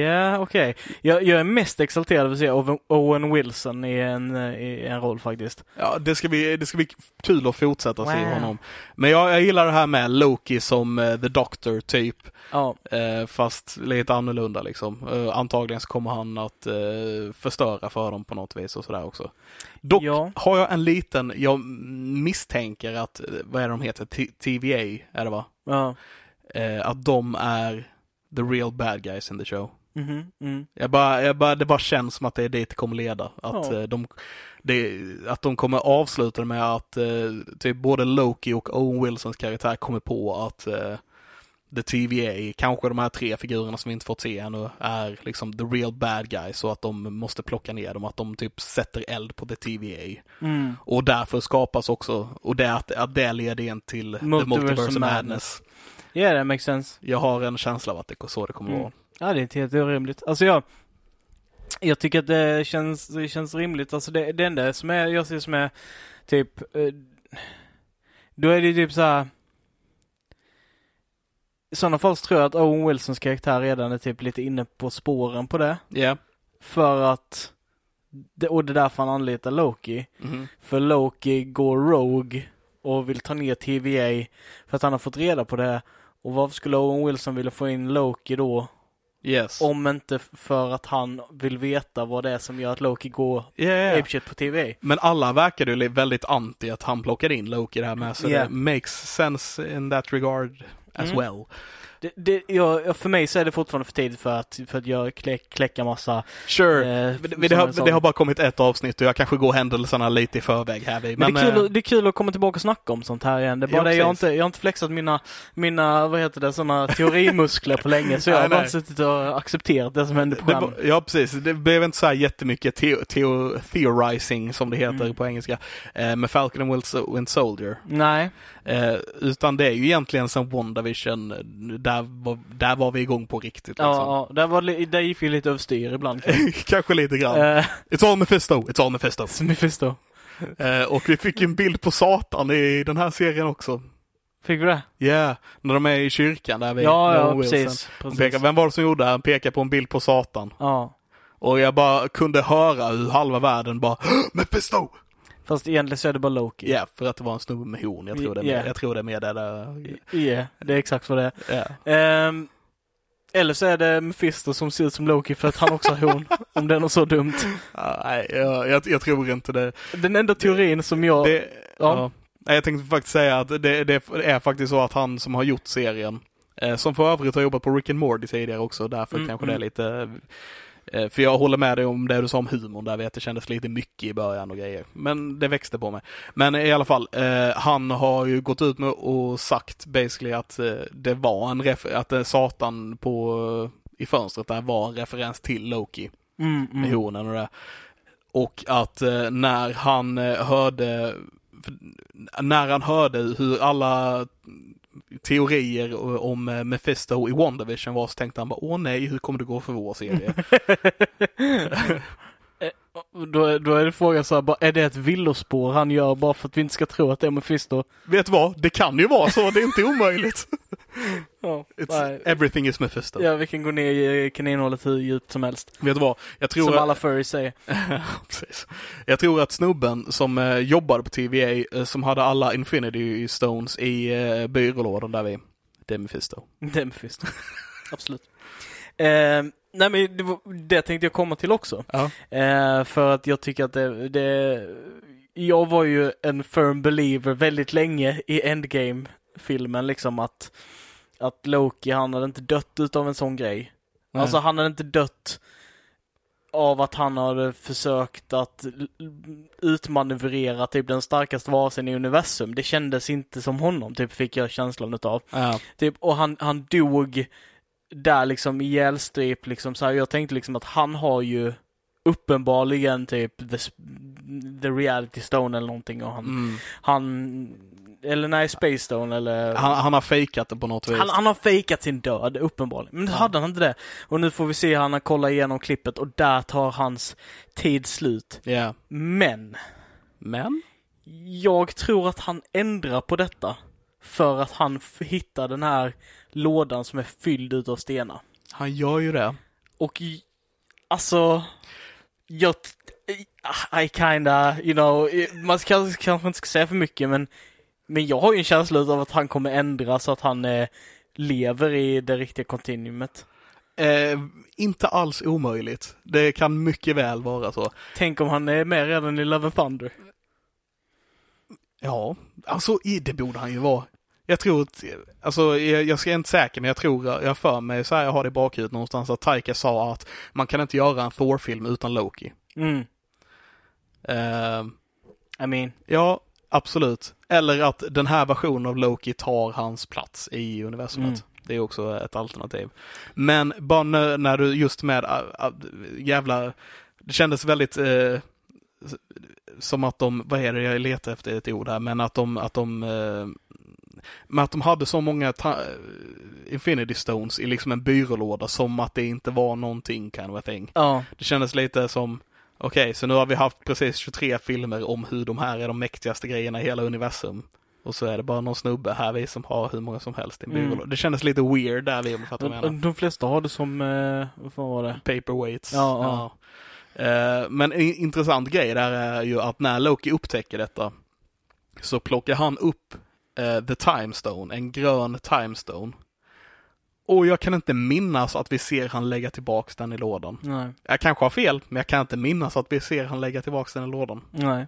Ja, okej. Jag, jag är mest exalterad över att se Owen- Wilson i en, i en roll faktiskt. Ja, det ska bli, det ska bli kul att fortsätta se Wow. honom. Men jag, jag gillar det här med Loki som eh, The Doctor typ. Ja, Eh, fast lite annorlunda liksom. Eh, antagligen så kommer han att förstöra för dem på något vis och sådär också. Dock Ja. har jag en liten, jag misstänker att, vad är det de heter, T- TVA är det va? ja. Att de är the real bad guys in the show. Mhm, mm. Jag bara, jag bara, det bara känns som att det är dit det kommer leda. Att, Ja. eh, de, det, att de kommer avsluta med att eh, typ både Loki och Owen Wilsons karaktär kommer på att eh, The TVA, kanske de här tre figurerna som vi inte fått se ännu, är liksom the real bad guys och att de måste plocka ner dem, att de typ sätter eld på The TVA. Mm. Och därför skapas också, och det att, att det leder in till Multiverse The Multiverse of. Madness. Ja, yeah, det makes sense. Jag har en känsla av att det är så det kommer Mm. vara. Ja, det är inte helt orimligt. Alltså jag, jag tycker att det känns, det känns rimligt. Alltså det, det enda som är, jag ser som är typ, eh, då är det ju typ så här. I sådana fall tror jag att Owen Wilsons karaktär redan är typ lite inne på spåren på det. Ja, För att det, och det är därför han anlitar Loki. Mhm. För Loki går Rogue och vill ta ner TVA för att han har fått reda på det. Och varför skulle Owen Wilson vilja få in Loki då? Yes. Om inte för att han vill veta vad det är som gör att Loki går Yeah. apeshit på TVA. Men alla verkade ju väldigt anti att han plockade in Loki det här med, så Yeah. det makes sense in that regard as Mm. well. Det, det, jag, för mig så är det fortfarande för tidigt för att, för att jag klä, kläcka massa Sure. eh, Men det, har, det har bara kommit ett avsnitt och jag kanske går händelserna lite i förväg här. vid. Men, det, är eh, kul, att- det är kul att komma tillbaka och snacka om sånt här igen. Det är bara Ja, det, jag har, inte, jag har inte flexat mina, mina vad heter det, såna teorimuskler på länge. Så jag [LAUGHS] har Nej, bara nej. suttit och accepterat det som händer på skärmen. ja, precis. Det blev inte så här jättemycket teo, teo, theorizing, som det heter Mm. på engelska, eh, med Falcon and Winter Soldier. Nej, Eh, utan det är ju egentligen som WandaVision, där var, där var vi igång på riktigt. Liksom. ja, ja, där, var, där gick vi lite överstyr ibland. [LAUGHS] Kanske lite grann. Eh, It's all Mephisto, it's all Mephisto. förstår. Eh, och vi fick en bild på Satan i den här serien också. Fick vi det? Ja, yeah, när de är i kyrkan där vid Ja, ja, precis. Precis. Pekar, vem var det som gjorde det? Han pekar på en bild på Satan. Ja. Och jag bara kunde höra hur halva världen bara Mephisto! Fast egentligen så är det bara Loki. Ja, för att det var en snubbe med horn. Jag tror det är Ja. med, jag tror det är med det där. Ja, det är exakt vad det är. Ja. Ehm, eller så är det Mephisto som ser ut som Loki för att han också har horn. [LAUGHS] om det är något så dumt. Ah, Nej, jag, jag, jag tror inte det. Den enda teorin som jag... det ja. ja. Jag tänkte faktiskt säga att det, det är faktiskt så att han som har gjort serien, eh, som för övrigt har jobbat på Rick and Morty tidigare också, därför Mm, kanske det är mm. lite för jag håller med dig om det du sa om humorn där, vet det kändes lite mycket i början och grejer. Men det växte på mig. Men i alla fall, eh, han har ju gått ut med och sagt basically att eh, det var en ref- att eh, Satan på i fönstret där var en referens till Loki Mm, med mm. hornen och det. Och att eh, när han eh, hörde när han hörde hur alla teorier om Mefisto Mephisto i WandaVision var så tänkte han bara åh nej, hur kommer det gå för vår serie? [LAUGHS] Då, då är det frågan så här, är det ett villospår han gör bara för att vi inte ska tro att det är Mephisto? Vet du vad? Det kan ju vara så, det är inte omöjligt. [LAUGHS] Ja, everything is Mephisto. ja vi kan gå ner i kaninhålet hur djupt som helst. Vet du vad? Jag tror Som att- alla furries säger. [LAUGHS] Precis. Jag tror att snubben som eh, jobbade på TVA, eh, som hade alla Infinity Stones i eh, byrålådan där vid, det är Mephisto. Det är Mephisto. Absolut. Eh, nej men det, det tänkte jag komma till också. Ja. Eh, för att jag tycker att det, det... Jag var ju en firm believer väldigt länge i Endgame-filmen liksom att att Loki, han hade inte dött utav en sån grej. Nej. Alltså han hade inte dött av att han hade försökt att utmanövrera typ den starkaste varelsen i universum. Det kändes inte som honom, typ fick jag känslan utav. Ja. Typ, och han, han dog där liksom ihjälstryp liksom så här. Jag tänkte liksom att han har ju uppenbarligen typ the, the reality stone eller någonting och han, Mm. han eller nej, space stone eller Han, han har fejkat det på något vis. han, han har fejkat sin död, uppenbarligen. Men Ja. hade han inte det? Och nu får vi se han kollar igenom klippet och där tar hans tid slut. Ja. Men, Men? jag tror att han ändrar på detta. För att han hittar den här lådan som är fylld utav stenar. Han gör ju det. Och alltså, jag, I kinda, you know, man ska, kanske inte ska säga för mycket men, men jag har ju en känsla av att han kommer ändra så att han eh, lever i det riktiga kontinuumet. Eh, inte alls omöjligt. Det kan mycket väl vara så. Tänk om han är med redan i Love and Thunder. Ja, alltså det borde han ju vara. Jag tror att, alltså jag, jag ska inte säker men jag tror, jag för mig så här, jag har det i bakhuvudet någonstans att Taika sa att man kan inte göra en Thor-film utan Loki. Mm, Eh, I mean, ja, absolut. Eller att den här versionen av Loki tar hans plats i universumet. Mm. Det är också ett alternativ. Men bara när, när du just med äh, äh, jävla, det kändes väldigt eh, som att de, vad är det jag letar efter ett ord här, men att de, att de men att de hade så många Infinity Stones i liksom en byrålåda som att det inte var någonting kind of a thing. ja, Det kändes lite som, okej, så nu har vi haft precis 23 filmer om hur de här är de mäktigaste grejerna i hela universum. Och så är det bara någon snubbe här vi som har hur många som helst i en Mm. byrålåda. Det kändes lite weird där vi, om du menar. de flesta har det som, eh, vad fan var det? Paperweights. Ja, ja. Eh, men en intressant grej där är ju att när Loki upptäcker detta så plockar han upp eh, The Time Stone, en grön Time Stone. Och jag kan inte minnas att vi ser han lägga tillbaks den i lådan. Nej. Jag kanske har fel, men jag kan inte minnas att vi ser han lägga tillbaks den i lådan. Nej.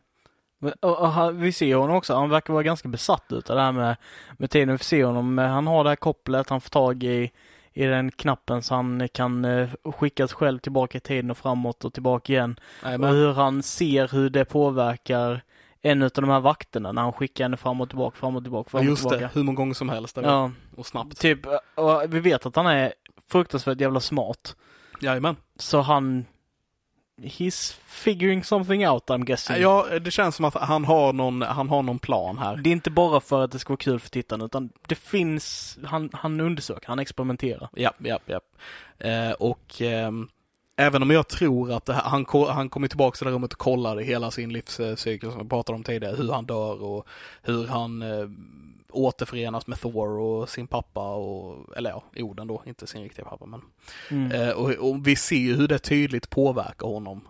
Och, och, han- vi ser honom också, han verkar vara ganska besatt utav det här med, med tiden. Vi ser honom, han har det här kopplet, han får tag i, i den knappen så han kan eh, skicka sig själv tillbaka i tiden och framåt och tillbaka igen. Nej, Och hur han ser hur det påverkar en utav de här vakterna när han skickar henne fram och tillbaka, fram och tillbaka, fram och just tillbaka. det, hur många gånger som helst. Ja, Och snabbt. typ, och vi vet att han är fruktansvärt jävla smart. Jajamän. Så han, he's figuring something out I'm guessing. Ja, det känns som att han har någon, han har någon plan här. Det är inte bara för att det ska vara kul för tittarna utan det finns, han, han undersöker, han experimenterar. Ja, ja, ja. Eh, och ehm, även om jag tror att här, han, han kommer tillbaka till det rummet och kollar hela sin livscykel som vi pratade om tidigare, hur han dör och hur han eh, återförenas med Thor och sin pappa och, eller ja, Oden då, inte sin riktiga pappa men. Mm. Eh, och, och vi ser ju hur det tydligt påverkar honom.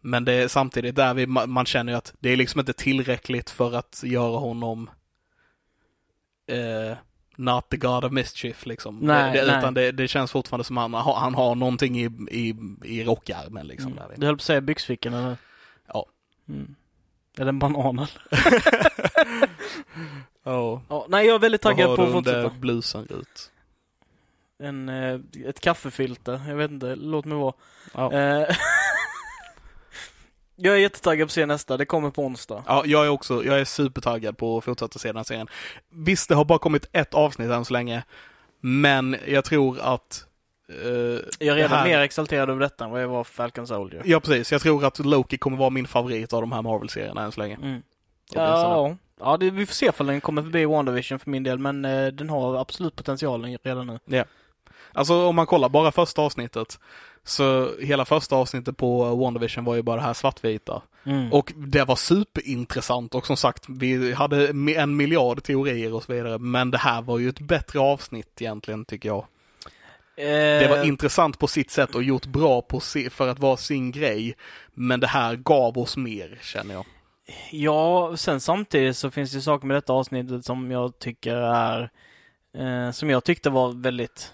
Men det är samtidigt där vi, ma- man känner ju att det är liksom inte tillräckligt för att göra honom eh, not the God of mischief liksom. Nej, det, nej. Utan det, det känns fortfarande som han, har- han har någonting i, i, i rockärmen liksom. Där. Du höll på att säga byxfickan eller? Ja. Mm. Eller en banan eller? [LAUGHS] Ja. Ja, nej jag är väldigt Vad taggad på att fortsätta. blusen Rut? En, eh, ett kaffefilter, jag vet inte, låt mig vara. Ja. [LAUGHS] Jag är jättetaggad på att se nästa, det kommer på onsdag. Ja, jag är också, jag är supertaggad på att fortsätta se den här serien. Visst, det har bara kommit ett avsnitt än så länge, men jag tror att eh, Jag är redan här- mer exalterad över detta än vad jag var för Falcon Soldier. Ja, precis. Jag tror att Loki kommer vara min favorit av de här Marvel-serierna än så länge. Mm. Ja, ja det, vi får se ifall den kommer förbi WandaVision för min del, men eh, den har absolut potentialen redan nu. Alltså om man kollar bara första avsnittet, så hela första avsnittet på WandaVision var ju bara det här svartvita. Mm. Och det var superintressant och som sagt, vi hade en miljard teorier och så vidare. Men det här var ju ett bättre avsnitt egentligen, tycker jag. Det var Eh, intressant på sitt sätt och gjort bra på si- för att vara sin grej. Men det här gav oss mer, känner jag. Ja, sen samtidigt så finns det saker med detta avsnittet som jag tycker är, eh, som jag tyckte var väldigt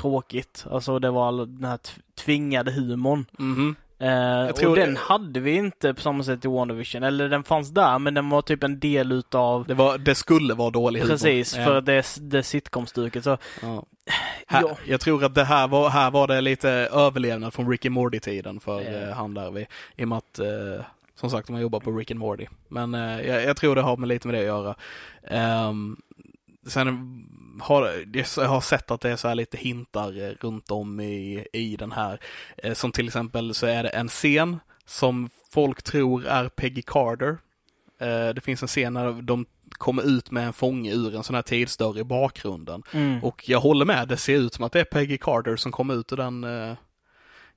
tråkigt. Alltså det var all den här tv- tvingade humorn. Mhm. Eh, tror och det- den hade vi inte på samma sätt i WandaVision. Eller den fanns där, men den var typ en del utav Det, var, det skulle vara dålig humor. Precis, Ja. för det, det sitcom-stuket. Så, Ja. [SIGHS] Här, Ja. Jag tror att det här var, här var det lite överlevnad från Rick and Morty-tiden för Ja. eh, han där. Vi, I och med att, eh, som sagt, de jobbar på Rick and Morty. Men eh, jag, jag tror det har med lite med det att göra. Ehm, sen har jag har sett att det är så här lite hintar eh, runt om i, i den här. Eh, som till exempel så är det en scen som folk tror är Peggy Carter. Eh, det finns en scen när de kommer ut med en fånge ur en sån här tidsdörr i bakgrunden. mm. Och jag håller med, det ser ut som att det är Peggy Carter som kom ut ur den,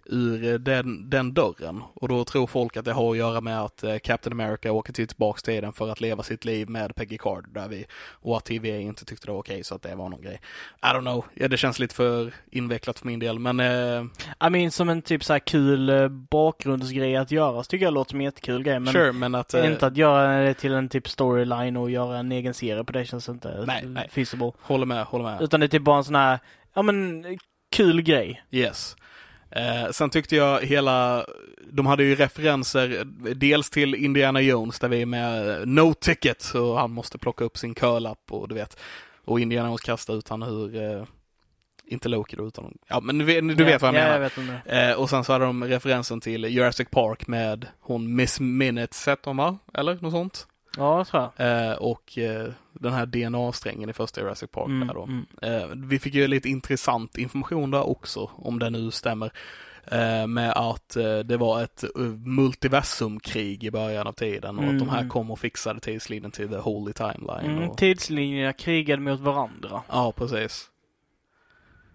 ur eh, den, den dörren. Och då tror folk att det har att göra med att eh, Captain America åker till tillbaks till den för att leva sitt liv med Peggy Carter där vi, och att TVA inte tyckte det var okej så att det var någon grej. I don't know, ja, det känns lite för invecklat för min del men eh, I mean, som en typ så här kul eh, bakgrundsgrej att göra, så tycker jag låter som en jättekul grej. Men sure, men att inte att göra det till en typ storyline och göra en egen serie på det känns inte Nej, nej. feasible. håller med, håller med. Utan det är typ bara en sån här, ja men, kul grej. Yes. Eh, sen tyckte jag hela, de hade ju referenser dels till Indiana Jones där vi är med eh, No Ticket och han måste plocka upp sin curlapp och du vet. Och Indiana Jones kastar ut han hur, eh, inte Loki då utan, ja men du vet, du ja, vet vad jag ja, menar. Jag. Eh, och sen så hade de referensen till Jurassic Park med hon Miss Minutes hette hon va? Eller något sånt. Ja, det tror jag. Eh, och eh, den här DNA-strängen i första Jurassic Park Mm, där då. mm. Eh, vi fick ju lite intressant information där också, om det nu stämmer. Eh, med att eh, det var ett uh, multiversumkrig i början av tiden och att de här Mm. kom och fixade tidslinjen till The Holy Timeline. Mm, och... tidslinjerna krigade mot varandra. Ja, precis.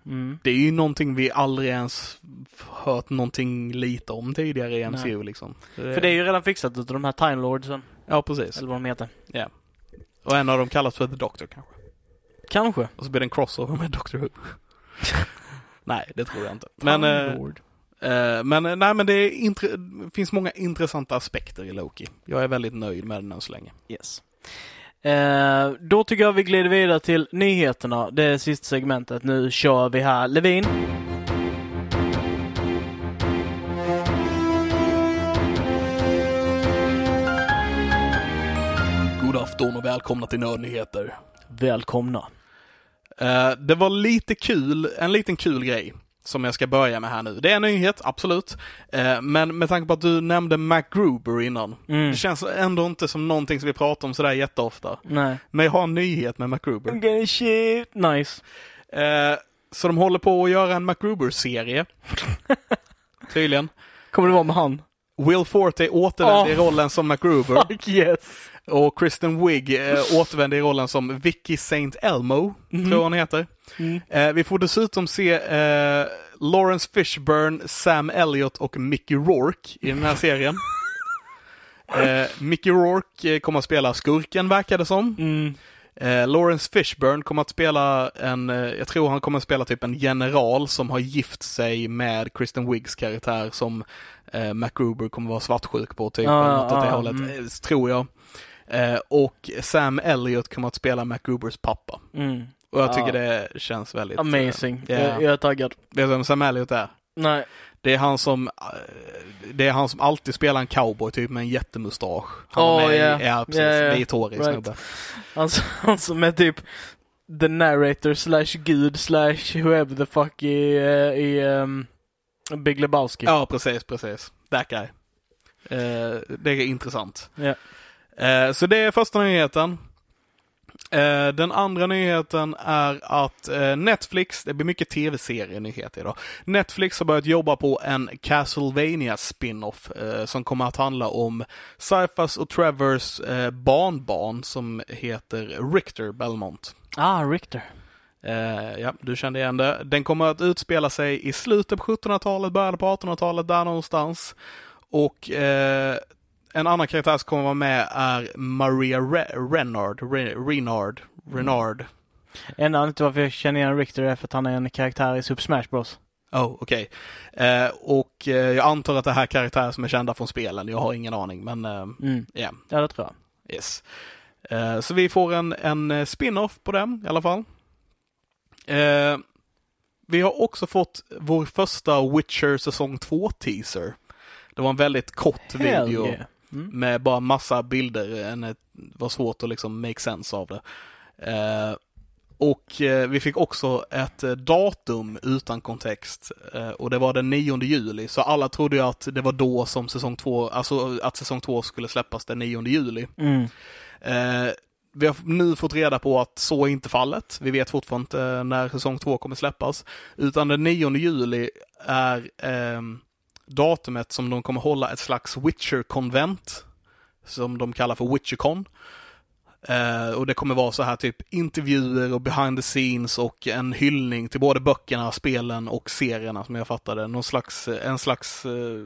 Mm. Det är ju någonting vi aldrig ens hört någonting lite om tidigare i MCU liksom. För det är ju redan fixat utav de här Time Lordsen, Ja, precis. eller vad de heter. Och en av dem kallas för The Doctor kanske. Kanske. Och så blir det en crossover med Doctor Who. [LAUGHS] Nej, det tror jag inte. Men eh. Eh, men eh, nej, men det är finns många intressanta aspekter i Loki. Jag är väldigt nöjd med den än så länge. Yes. Eh, då tycker jag vi glider vidare till nyheterna. Det sista segmentet. Nu kör vi här. Levin. Afton och välkomna till Nördnyheter. Välkomna. Eh, det var lite kul, en liten kul grej som jag ska börja med här nu. Det är en nyhet, absolut. Eh, men med tanke på att du nämnde MacGruber innan. Mm. Det känns ändå inte som någonting som vi pratar om sådär jätteofta. Nej. Men jag har en nyhet med MacGruber. I'm gonna shit. Nice. Eh, så de håller på att göra en MacGruber-serie. [LAUGHS] Tydligen. Kommer det vara med han? Will Forte återvände i Oh. rollen som MacGruber. Fuck yes. Och Kristen Wiig eh, återvände i rollen som Vicky St. Elmo, tror jag hon heter. Mm. Eh, vi får dessutom se eh, Lawrence Fishburne, Sam Elliott och Mickey Rourke i den här serien. [LAUGHS] eh, Mickey Rourke eh, kommer att spela skurken, verkar det som. Mm. Eh, Lawrence Fishburne kommer att spela en, eh, jag tror han kommer att spela typ en general som har gift sig med Kristen Wiggs karaktär som eh, MacGruber kommer vara svartsjuk på, typ. Eller något åt det ja, hållet, mm. tror jag. Eh, och Sam Elliott kommer att spela MacGrubers pappa. Mm. Och jag tycker Ja. det känns väldigt... Amazing. eh, Jag, jag är taggad. Vet du vem Sam Elliott är? Nej. Det är han som, eh, det är han som alltid spelar en cowboy typ med en jättemustasch. Han Oh, var med yeah. ja precis, Yeah, yeah. Right. snubbe. Han, [LAUGHS] han som är typ the narrator slash gud slash whoever the fuck i, eh, i um, Big Lebowski. Ja, precis, precis. That guy. Eh, det är intressant. Ja. Eh, så det är första nyheten. Eh, den andra nyheten är att eh, Netflix, det blir mycket tv-serienyheter idag. Netflix har börjat jobba på en Castlevania spin-off eh, som kommer att handla om Cyphers och Trevors eh, barnbarn som heter Richter Belmont. Ah, Richter. Eh, ja, du kände igen det. Den kommer att utspela sig i slutet på 1700-talet, början på 1800-talet, där någonstans. Och eh, en annan karaktär som kommer vara med är Maria Re- Renard, Re- Renard, Renard. Enda anledningen till varför jag känner igen Richter är för att han är en karaktär i Super Smash Bros. Oh, okej. Eh, och eh, jag antar att det här är karaktärer som är kända från spelen. Jag har ingen aning, men eh, Mm. ja, Ja, det tror jag. yes. Eh, så vi får en, en eh, spin-off på den i alla fall. Eh, vi har också fått vår första Witcher säsong 2-teaser. Det var en väldigt kort Hell video yeah. Mm. med bara massa bilder. En, det var svårt att liksom make sense av det. Eh, och eh, vi fick också ett eh, datum utan kontext. Eh, och det var den 9 juli. Så alla trodde ju att det var då som säsong 2, alltså att säsong 2 skulle släppas den 9 juli. Mm. Eh, vi har nu fått reda på att så är inte fallet. Vi vet fortfarande inte när säsong 2 kommer släppas. Utan den 9 juli är ehm, datumet som de kommer hålla ett slags Witcher-konvent. Som de kallar för Witchercon. Eh, och det kommer vara så här typ intervjuer och behind the scenes och en hyllning till både böckerna, spelen och serierna som jag fattade. Någon slags, en slags eh,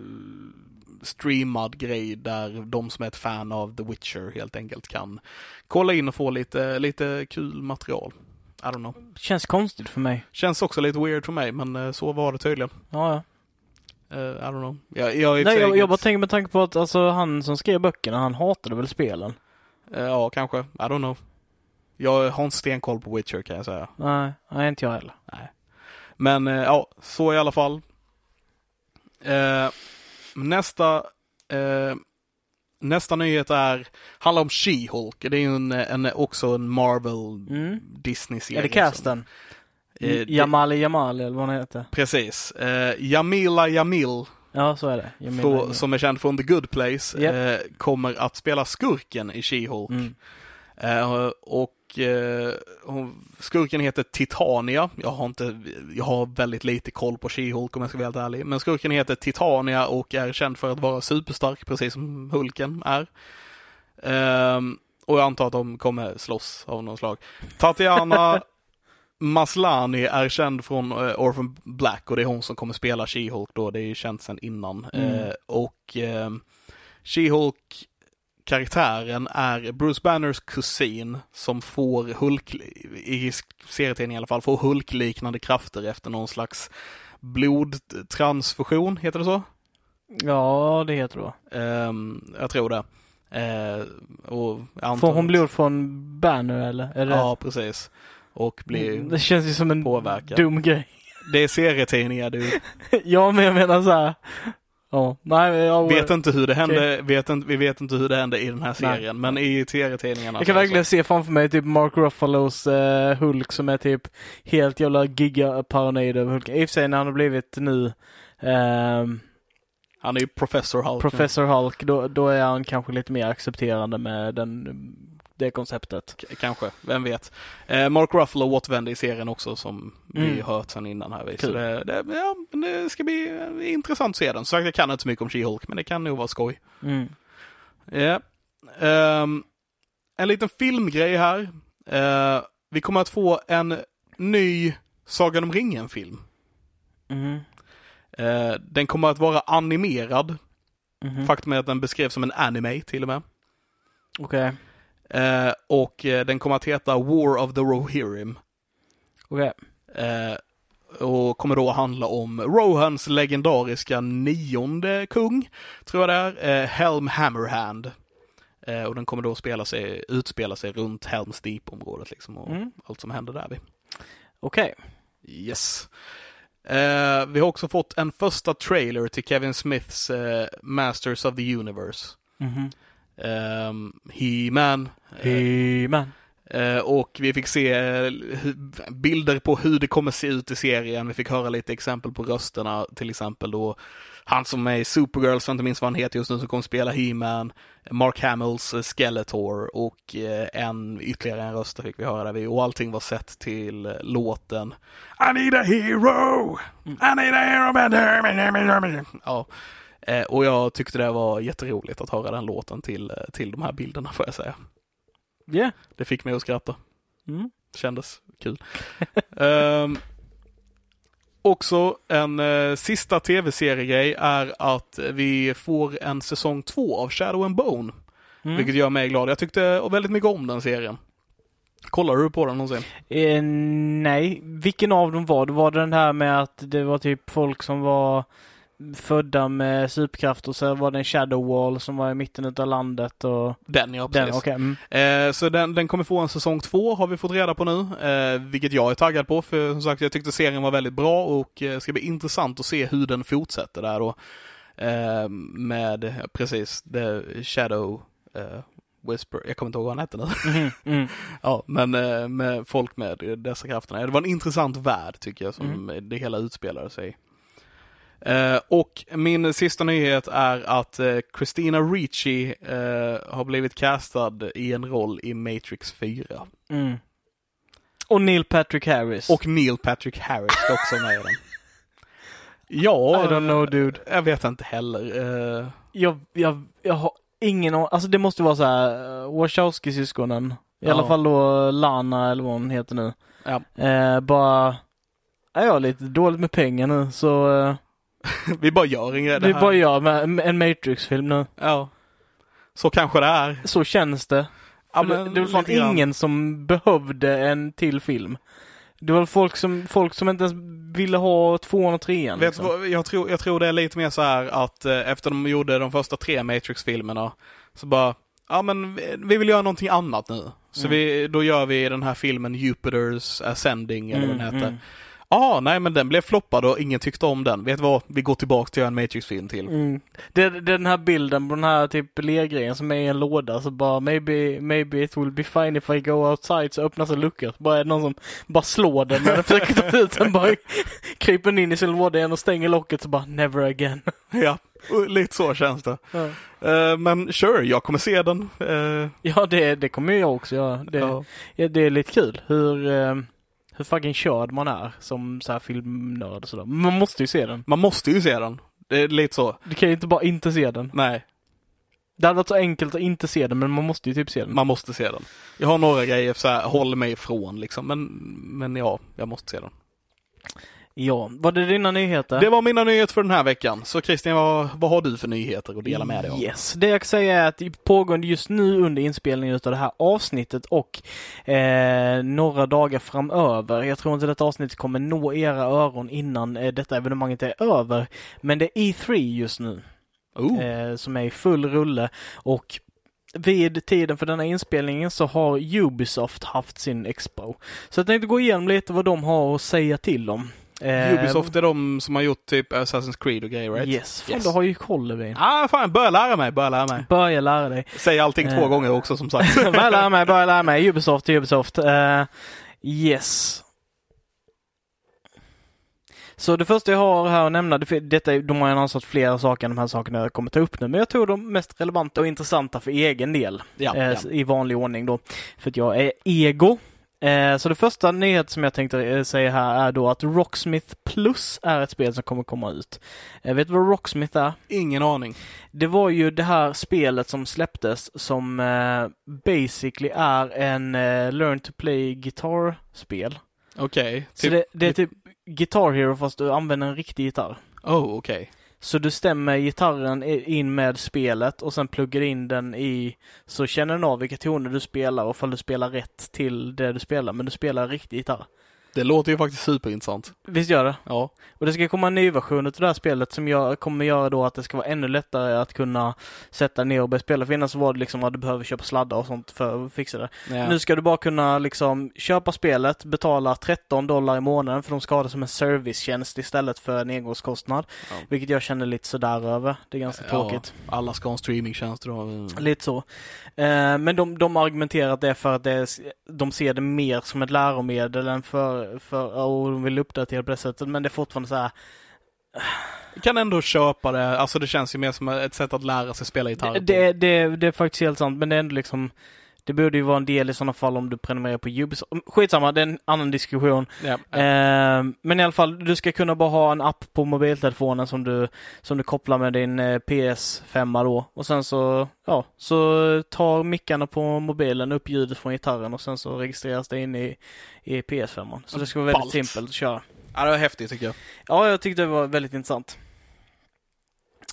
streamad grej där de som är ett fan av The Witcher helt enkelt kan kolla in och få lite, lite kul material. I don't know. Känns konstigt för mig. Känns också lite weird för mig, men eh, så var det tydligen. Ja, ja. Eh, I don't know. Jag, jag, Nej, jag, jag bara tänker med tanke på att alltså, han som skrev böckerna, han hatade väl spelen? Eh, ja, kanske. I don't know. Jag har inte stenkoll på Witcher kan jag säga. Nej, nej inte jag heller. Nej. Men eh, ja, så i alla fall. Nästa, nästa nyhet är, handlar om She-Hulk. Det är ju en, en, också en Marvel Mm. Disney-serie. Är det casten? Eh, Jamali Jamali eller vad han heter? Precis. Eh, Jamila Jamil, Ja, så är det. Jamila frå- Jamil. som är känd från The Good Place, Japp. eh, kommer att spela skurken i She-Hulk. Mm. Eh, och eh, hon, skurken heter Titania. Jag har, inte, jag har väldigt lite koll på She-Hulk om jag ska vara helt ärlig. Men skurken heter Titania och är känd för att vara superstark, precis som Hulken är. Ehm, och jag antar att de kommer slåss av någon slag. Tatiana Maslani är känd från uh, Orphan Black och det är hon som kommer spela She-Hulk då. Det är ju känt sedan innan. Mm. Eh, och ehm, She-Hulk karaktären är Bruce Banners kusin som får Hulk, i serietidningen i alla fall, får Hulk-liknande krafter efter någon slags blodtransfusion, heter det så? Ja, det heter det. Ehm, jag tror det. Eh, och antar Får hon blod från Banner eller? Är det... Ja, precis. Och blir Det känns ju som en påverkad. dum grej. Det är serietidningar du. [LAUGHS] ja, men jag menar så här. Ja, nej, jag, Vet inte hur det hände, vet inte, vi vet inte hur det hände i den här serien, men i serietidningarna jag så kan verkligen se framför mig typ Mark Ruffalos eh, Hulk som är typ helt jävla giga-paranoid över Hulk. I och för sig när han har blivit nu ehm, så. Han är ju Professor Hulk. Professor Hulk, då, då är han kanske lite mer accepterande med den, det konceptet. K- Kanske, vem vet. Eh, Mark Ruffalo återvände i serien också som vi Mm. hört sen innan här. Så Kul. det, det, ja, det ska bli intressant att se den. Så jag kan inte så mycket om She-Hulk, men det kan nog vara skoj. Mm. Ja. Ehm, en liten filmgrej här. Eh, vi kommer att få en ny Sagan om ringen-film. Mhm. Eh, den kommer att vara animerad. Mhm. Faktum är att den beskrevs som en anime till och med. Okej, Eh, och eh, den kommer att heta War of the Rohirrim. okej. Eh, och kommer då handla om Rohans legendariska nionde kung, tror jag det är, eh, Helm Hammerhand. Eh, och den kommer då spela sig, utspela sig runt Helms Deep-området liksom och Mm. allt som händer där. vid. Okej. Yes. Eh, vi har också fått en första trailer till Kevin Smiths eh, Masters of the Universe. Mhm. Ehm, He-Man. eh, He-Man. Eh, och vi fick se eh, bilder på hur det kommer se ut i serien. Vi fick höra lite exempel på rösterna, till exempel då han som är Supergirl, som jag inte minns vad han heter just nu, som kommer spela He-Man, Mark Hamills Skeletor och en, ytterligare en röst fick vi höra där vi, och allting var sett till låten I need a hero! I need a hero! Ja. Eh, och jag tyckte det var jätteroligt att höra den låten till, eh, till de här bilderna får jag säga. Ja. Det fick mig att skratta. Mm. Kändes kul. [LAUGHS] Ehm, också en eh, sista tv-seriegrej är att vi får en säsong två av Shadow and Bone. Mm. Vilket gör mig glad. Jag tyckte väldigt mycket om den serien. Kollar du på den någonsin? Eh, nej, vilken av dem var det? Var det den här med att det var typ folk som var födda med superkraft och så var det en shadow wall som var i mitten av landet och Den ja, den, precis. okej. mm. Eh, så den, den kommer få en säsong två har vi fått reda på nu. Eh, vilket jag är taggad på för som sagt jag tyckte serien var väldigt bra och eh, ska bli intressant att se hur den fortsätter där då. Eh, med precis The Shadow eh, Whisper, jag kommer inte ihåg vad han hette nu. Mhm, mm. [LAUGHS] ja, men eh, med folk med dessa krafterna. Det var en intressant värld tycker jag som Mm. det hela utspelade sig i. Eh, och min sista nyhet är att eh, Christina Ricci eh, har blivit castad i en roll i Matrix 4. Mm. Och Neil Patrick Harris. Och Neil Patrick Harris ska också med i den. [LAUGHS] Ja, I don't know dude. jag vet inte heller. Eh, Jag, jag, jag har ingen aning. Alltså det måste vara så här uh, Wachowski-syskonen. I Ja. alla fall då Lana eller vad hon heter nu. Ja. Eh, bara, ja, jag har lite dåligt med pengar nu så eh, [LAUGHS] vi bara gör en grej. vi här. bara gör med, en Matrix-film nu. Ja. Så kanske det är. Så känns det. Ja, men det var fan lite grann. ingen som behövde en till film. Det var folk som, folk som inte ens ville ha tvåan och trean. Vet liksom. vad, jag, tror, jag tror det är lite mer så här att eh, efter de gjorde de första tre Matrix-filmerna så bara, ja men vi, vi vill göra någonting annat nu. Så Mm. vi, då gör vi den här filmen Jupiters Ascending eller vad den Mm, heter. mm. Ja, nej men den blev floppad och ingen tyckte om den. Vet du vad? Vi går tillbaka till en Matrix-film till. Mm. Det, det är den här bilden på den här typ lergrejen som är i en låda så bara maybe, maybe it will be fine if I go outside så öppnas en lucka. Så bara är det någon som bara slår den när den försöker ta ut den bara [LAUGHS] kryper in i sin låda igen och stänger locket så bara never again. [LAUGHS] Ja, lite så känns det. Ja, Eh, men sure, jag kommer se den. Eh, ja det, det kommer jag också göra. Det, ja. ja, det är lite kul hur, eh, hur fucking körd man är som så här filmnörd och sådär. Man måste ju se den. Man måste ju se den. Det är lite så. Du kan ju inte bara inte se den. Nej, Det hade varit så enkelt att inte se den men man måste ju typ se den. man måste se den. Jag har några grejer så här, håller mig ifrån liksom. Men, men ja, jag måste se den. Ja, var det dina nyheter? Det var mina nyheter för den här veckan. Så Christian, vad, vad har du för nyheter att dela med dig av? Yes, det jag kan säga är att det pågår just nu under inspelningen av det här avsnittet och eh, några dagar framöver. Jag tror inte detta avsnitt kommer nå era öron innan eh, detta evenemanget är över. Men det är E3 just nu Oh. eh, som är i full rulle och vid tiden för denna inspelningen så har Ubisoft haft sin expo. Så jag tänkte gå igenom lite vad de har att säga till om. Eh, Ubisoft är de som har gjort typ Assassin's Creed och grejer, right? Yes, fan Yes. du har ju koll Levin. Ah, fan, börja lära mig, börja lära mig. Börja lära dig. Säg allting två Eh. gånger också som sagt. [LAUGHS] börja lära mig, börja lära mig. Ubisoft, Ubisoft. Eh, yes. Så det första jag har här att nämna, det- detta, de har ju annonsat flera saker än de här sakerna jag kommer ta upp nu, men jag tror de mest relevanta och intressanta för egen del. ja, eh, ja. i vanlig ordning då. För att jag är ego. Eh, så det första nyhet som jag tänkte eh, säga här är då att Rocksmith Plus är ett spel som kommer komma ut. Eh, vet du vad Rocksmith är? Ingen aning. Det var ju det här spelet som släpptes som eh, basically är en Learn to Play Guitar-spel. Okej. Så Typ, det, det är typ Guitar Hero fast du använder en riktig gitarr. Oh, okej. Så du stämmer gitarren in med spelet och sen pluggar in den i så känner den av vilka toner du spelar och ifall du spelar rätt till det du spelar. Men du spelar riktig gitarr. Det låter ju faktiskt superintressant. Visst gör det? Ja. Och det ska komma en ny version av det här spelet som jag kommer göra då att det ska vara ännu lättare att kunna sätta ner och börja spela. För innan så var det liksom att du behöver köpa sladdar och sånt för att fixa det. ja. Nu ska du bara kunna liksom köpa spelet, betala 13 dollar i månaden för de ska ha det som en servicetjänst istället för en engångskostnad. Ja. Vilket jag känner lite sådär över. Det är ganska tråkigt. Ja, alla ska ha en streamingtjänst då. Lite så. Eh, men de, de har argumenterat det för att det, är- de ser det mer som ett läromedel än för, för och de vill uppdatera på det sättet. Men det är fortfarande så här. Kan ändå köpa det. Alltså det känns ju mer som ett sätt att lära sig spela gitarr. Det, det, det, det är faktiskt helt sant, men det är ändå liksom det borde ju vara en del i sådana fall om du prenumererar på Ubisoft. Skitsamma, det är en annan diskussion. Ja. Eh, men i alla fall, du ska kunna bara ha en app på mobiltelefonen som du, som du kopplar med din eh, PS5 då. Och sen så, ja, så tar mickarna på mobilen upp ljudet från gitarren och sen så registreras det in i, i PS5. Så det ska vara väldigt Ballt. simpelt att köra. ja, det var häftigt tycker jag. Ja, jag tyckte det var väldigt intressant.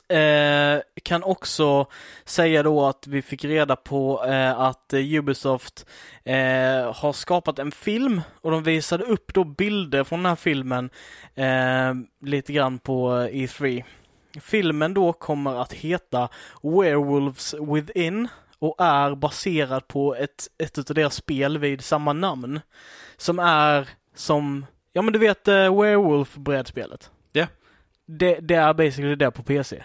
Eh, kan också säga då att vi fick reda på eh, att Ubisoft eh, har skapat en film och de visade upp då bilder från den här filmen eh, lite grann på eh, E3. Filmen då kommer att heta Werewolves Within och är baserad på ett, ett utav deras spel vid samma namn. Som är som, ja men du vet eh, Werewolf-brädspelet? Ja. Det, det är basically det på PC.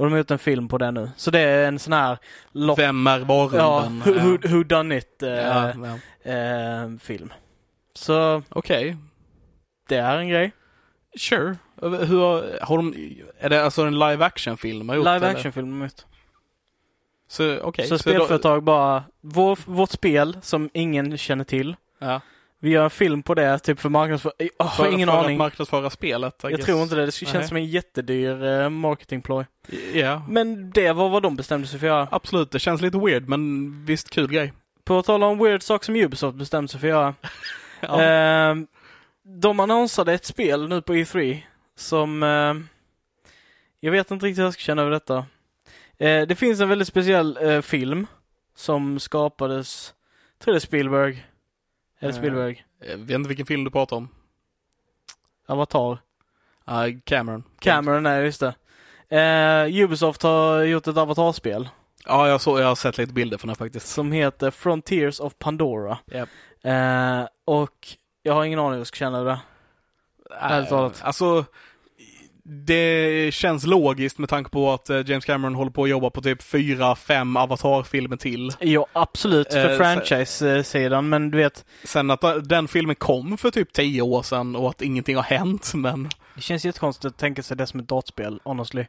Och de har gjort en film på det nu. Så det är en sån här lock, Vem är ja, varulven? who, who, who done it eh, ja, ja. eh, film. Så Okej. det är en grej. Sure. Hur har, har de, är det alltså en live action film har gjort? Live action film har gjort. Så okej. Så då- spelföretag bara, vår, vårt spel som ingen känner till. Ja. Vi gör en film på det, typ för marknadsför... Jag har För, ingen för aning. att marknadsföra spelet. I Jag guess. tror inte det. Det känns Nej. som en jättedyr eh, marketingploy. Ja. Men det var vad de bestämde sig för att göra. Absolut, det känns lite weird men visst kul grej. På tal om weird saker som Ubisoft bestämde sig för att göra. [LAUGHS] Ja. Eh, de annonsade ett spel nu på E3 som... Eh, jag vet inte riktigt hur jag ska känna över detta. Eh, det finns en väldigt speciell eh, film som skapades, jag tror det är Spielberg. Är det Eh. Spielberg? Jag vet inte vilken film du pratar om. Avatar. Uh, Cameron. Cameron är just det. Eh, Ubisoft har gjort ett Avatar-spel Ja, jag, så, jag har sett lite bilder från det faktiskt. som heter Frontiers of Pandora. Japp. Eh, och jag har ingen aning hur jag ska känna det. Ärligt talat. Alltså, det känns logiskt med tanke på att eh, James Cameron håller på att jobba på typ fyra, fem Avatar-filmer till. Ja, absolut för Eh, franchise-sidan, men du vet, Sen att den filmen kom för typ tio år sedan och att ingenting har hänt, men det känns jättekonstigt att tänka sig det som ett dataspel, honestly.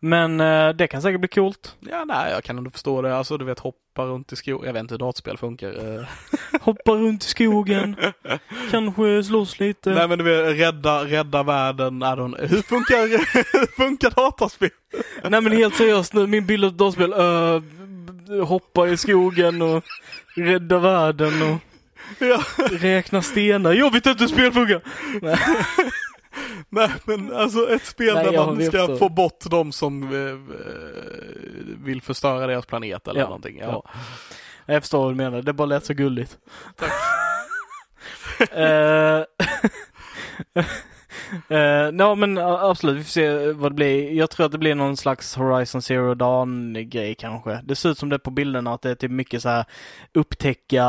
Men eh, det kan säkert bli coolt. ja, nej, jag kan ändå förstå det. Alltså, du vet, hoppa runt i skogen. Jag vet inte hur dataspel funkar. eh. [LAUGHS] Hoppa runt i skogen, kanske slåss lite. Nej, men du vet, rädda, rädda världen. Don't, hur funkar, [LAUGHS] hur funkar dataspel? Nej men helt seriöst nu, min bild av dataspel, uh, hoppa i skogen och rädda världen och Ja. räkna stenar. Jag vet inte hur spel funkar! Nej [LAUGHS] [LAUGHS] men alltså ett spel Nej, där man ska få bort de som eh, vill förstöra deras planet eller Ja, någonting. ja. Ja. Jag förstår vad du menar, det bara lät så gulligt. [LAUGHS] Eh, [LAUGHS] eh, ja men a- absolut, vi får se vad det blir. Jag tror att det blir någon slags Horizon Zero Dawn grej kanske. Det ser ut som det på bilderna att det är typ mycket så här upptäcka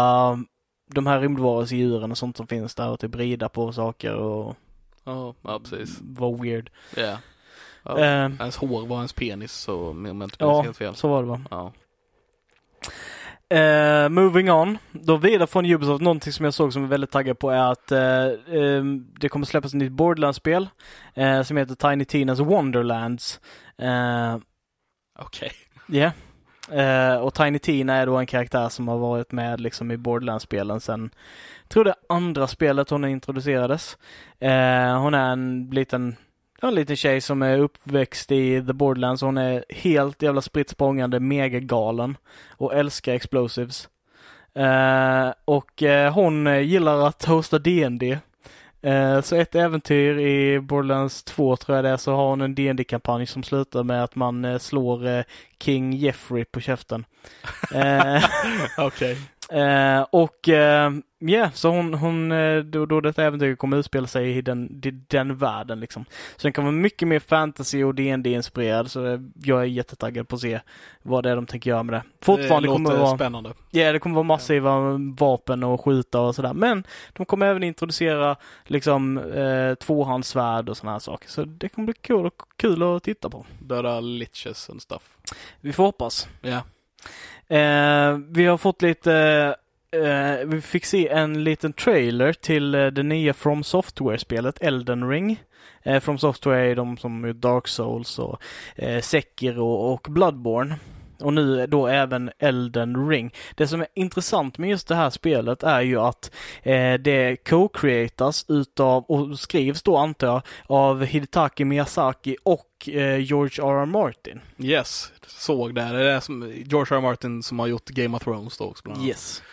de här rymdvarelsedjuren och sånt som finns där och typ rida på saker och Ja, ja precis. vara weird. Ja. Ja. Eh, Hans hår var hans penis så om jag inte minns ja, helt fel. så var det va. Ja. Eh, moving on. Då vidare från Ubisoft, någonting som jag såg som är väldigt taggad på är att eh, eh, det kommer släppas ett nytt Borderlands-spel eh, som heter Tiny Tina's Wonderlands. Eh, Okej. Ja. Eh, och Tiny Tina är då en karaktär som har varit med liksom i Borderlands-spelen sen, jag tror det andra spelet hon introducerades. Eh, hon är en liten, ja, en liten tjej som är uppväxt i The Borderlands. Hon är helt jävla spritt språngande, megagalen och älskar explosives. Eh, och eh, hon gillar att hosta D&D så ett äventyr i Borderlands 2 tror jag det är, så har hon en dd kampanj som slutar med att man eh, slår eh, King Jeffrey på käften. [LAUGHS] Eh, [LAUGHS] Okej. Eh, och eh, ja, så hon, hon eh, då, då detta äventyr kommer utspela sig i den, den världen liksom. Så den kan vara mycket mer fantasy och dd inspirerad så eh, jag är jättetaggad på att se vad det är de tänker göra med det. Fortfarande det kommer det vara spännande. Ja, det kommer vara massiva vapen och skjuta och sådär. Men de kommer även introducera liksom eh, tvåhandssvärd och sådana här saker. Så det kommer bli kul, och kul att titta på. Döda liches and stuff. Vi får hoppas. Ja. Eh, vi har fått lite eh, vi fick se en liten trailer till eh, det nya From Software-spelet Elden Ring. Eh, From Software är de som är Dark Souls och eh, Sekiro och Bloodborne. Och nu då även Elden Ring. Det som är intressant med just det här spelet är ju att eh, det co-creatas utav, och skrivs då antar jag, av Hidetaki Miyazaki och eh, George R.R. Martin. Yes, såg det. Det är som George R. R. Martin som har gjort Game of Thrones då också bland annat. Yes.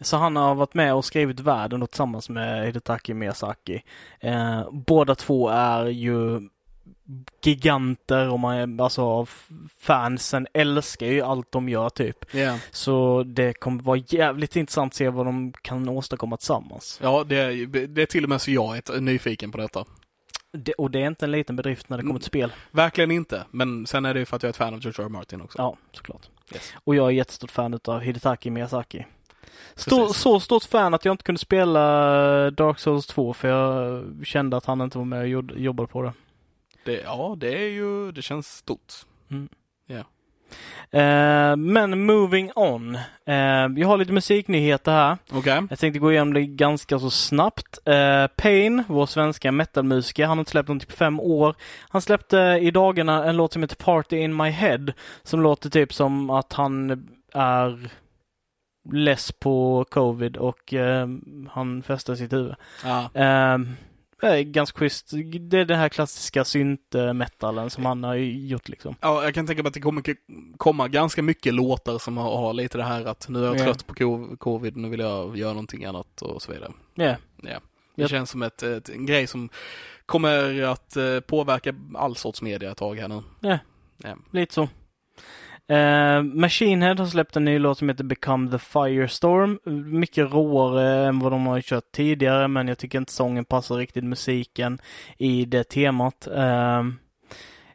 Så han har varit med och skrivit världen då tillsammans med Hidetaki Miyazaki. Eh, båda två är ju giganter och man alltså fansen älskar ju allt de gör typ. Ja. Så det kommer vara jävligt intressant att se vad de kan åstadkomma tillsammans. Ja, det är, det är till och med så jag är nyfiken på detta. Det, och det är inte en liten bedrift när det kommer till spel. Verkligen inte. Men sen är det ju för att jag är ett fan av George R. R. Martin också. Ja, såklart. Yes. Och jag är jättestort fan utav Hidetaki Miyazaki. Stor, så stort fan att jag inte kunde spela Dark Souls 2 för jag kände att han inte var med och jobbade på det. Det, ja, det är ju, det känns stort. Eh, men moving on. Eh, jag har lite musiknyheter här. Okej. Jag tänkte gå igenom det ganska så snabbt. Eh, Pain, vår svenska metalmusiker, han har inte släppt någonting på fem år. Han släppte i dagarna en låt som heter Party in my head, som låter typ som att han är less på covid och eh, han fäster sitt huvud. Ja. Är ganska schysst. Det är den här klassiska synt-metalen som han har gjort liksom. ja, jag kan tänka mig att det kommer komma ganska mycket låtar som har, har lite det här att nu är jag Ja. trött på co- covid, nu vill jag göra någonting annat och så vidare. Ja. Ja. Det Japp. känns som ett, ett, en grej som kommer att eh, påverka all sorts media ett tag här nu. Ja. Lite så. Eh, Machine Head har släppt en ny låt som heter Become the Firestorm. Mycket råare än vad de har kört tidigare men jag tycker inte sången passar riktigt musiken i det temat. Eh,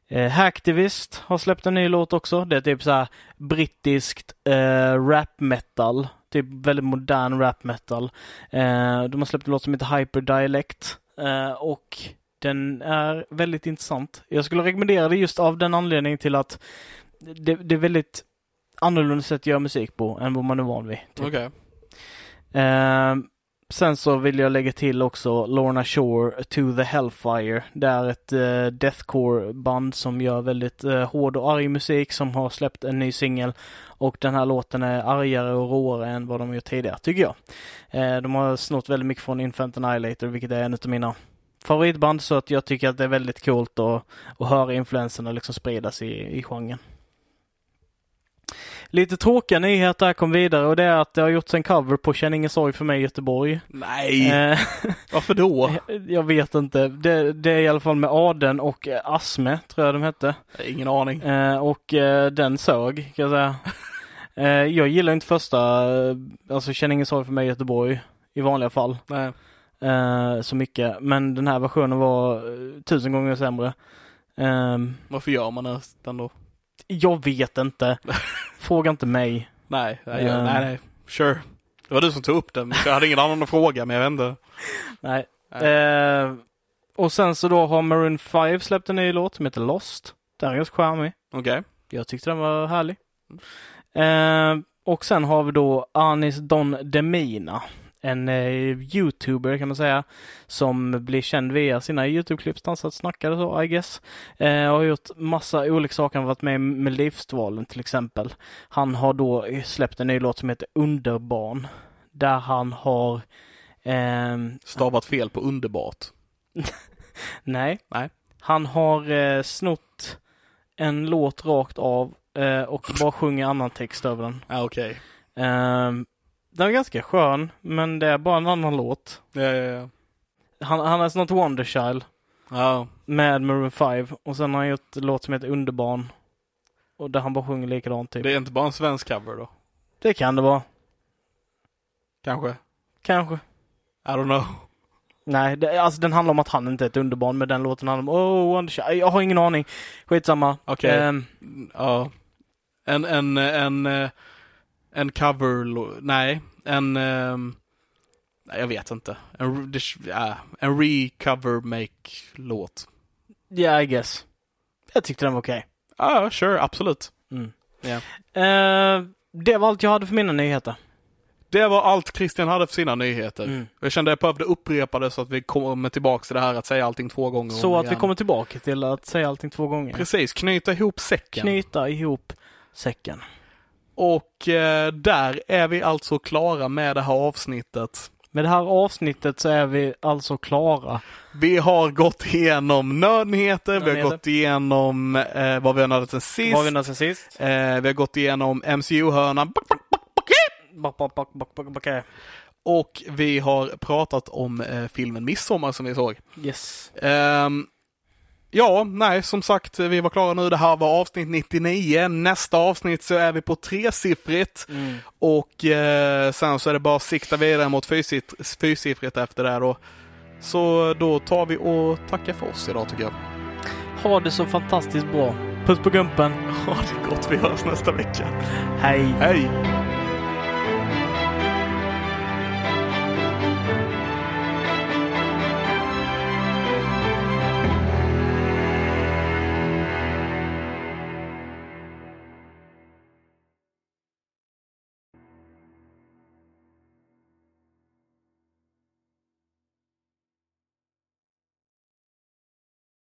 eh Hacktivist har släppt en ny låt också. Det är typ så här brittiskt eh, rap metal. Typ väldigt modern rap metal. Eh, de har släppt en låt som heter Hyper Dialect. Eh, och den är väldigt intressant. Jag skulle rekommendera det just av den anledningen till att det, det är väldigt annorlunda sätt att göra musik på än vad man är van vid. Typ. Okej. Eh, sen så vill jag lägga till också Lorna Shore To the Hellfire. Det är ett eh, deathcore-band som gör väldigt eh, hård och arg musik som har släppt en ny singel. Och den här låten är argare och råare än vad de gjort tidigare, tycker jag. Eh, de har snott väldigt mycket från Infant Annihilator, vilket är en av mina favoritband, så att jag tycker att det är väldigt coolt att, att höra influenserna liksom spridas i, i genren. Lite tråkiga nyheter här kom vidare och det är att det har gjorts en cover på Känn ingen sorg för mig i Göteborg. Nej, Eh, varför då? [LAUGHS] jag vet inte. Det, det är i alla fall med Aden och eh, Asme, tror jag de hette. Ingen aning. Eh, och eh, den sög, kan jag säga. [LAUGHS] Jag gillar inte första, alltså Känn ingen sorg för mig i Göteborg i vanliga fall. Nej. Så mycket. Men den här versionen var tusen gånger sämre. Ehm, Varför gör man nästan då? Jag vet inte. [LAUGHS] Fråga inte mig. Nej, nej, Eh. nej, nej. Sure. Det var du som tog upp den. Jag hade ingen annan att fråga, men jag vet inte. Nej. Nej. Eh, och sen så då har Maroon 5 släppt en ny låt som heter Lost. Den är ganska charmig. Okej. Jag tyckte den var härlig. Eh, och sen har vi då Anis Don Demina. En eh, youtuber kan man säga. Som blir känd via sina YouTube-klipp, dansat, snackade så I guess. Eh, har gjort massa olika saker. Han har varit med i Melodifestivalen till exempel. Han har då släppt en ny låt som heter Underbarn. Där han har ehm, Stavat fel på underbart. [LAUGHS] Nej. Nej. Han har eh, snott en låt rakt av eh, och bara sjunger annan text över den. Ja, okej. Ehm, den är ganska skön, men det är bara en annan låt. Ja, ja, ja. Han, han har snott Wonderchild Ja, med Maroon 5 och sen har han gjort en låt som heter Underbarn. Och där han bara sjunger likadant typ. det Det, är inte bara en svensk cover då? kan det vara. Kanske? Kanske. I don't know. Nej, det, alltså den handlar om att han inte är ett underbarn, men den låten handlar om Oh, Wonderchild. Jag har ingen aning. Skitsamma. Okej. Ehm, Ja. En, en, en, eh, en cover, nej, en, ehm, nej, jag vet inte. En, ja, en recover make låt. yeah, I guess. Jag tyckte den var okej. Ja, sure, absolut. Mm. Ja. Eh, det var allt jag hade för mina nyheter. Det var allt Christian hade för sina nyheter. Mm. Jag kände att jag behövde upprepa det så att vi kommer tillbaka till det här att säga allting två gånger Så att vi igen. kommer tillbaka till att säga allting två gånger. Precis, knyta ihop säcken. Knyta ihop säcken. Och eh, där är vi alltså klara med det här avsnittet. Med det här avsnittet så är vi alltså klara. Vi har gått igenom nördnyheter, vi har gått igenom eh, vad vi har nördat sen sist. Vad vi sen sist? Eh, vi har gått igenom MCU-hörnan. Och vi har pratat om eh, filmen Midsommar som vi såg. Yes. Ehm, ja, nej, som sagt, vi var klara nu. Det här var avsnitt 99. Nästa avsnitt så är vi på tresiffrigt. Mm. Och eh, sen så är det bara att sikta vidare mot fyrsiffrigt, fyrsiffrigt efter det då. Så då tar vi och tackar för oss idag tycker jag. Ha det så fantastiskt bra. Puss på gumpen. Ha det gott, vi hörs nästa vecka. Hej. Hej!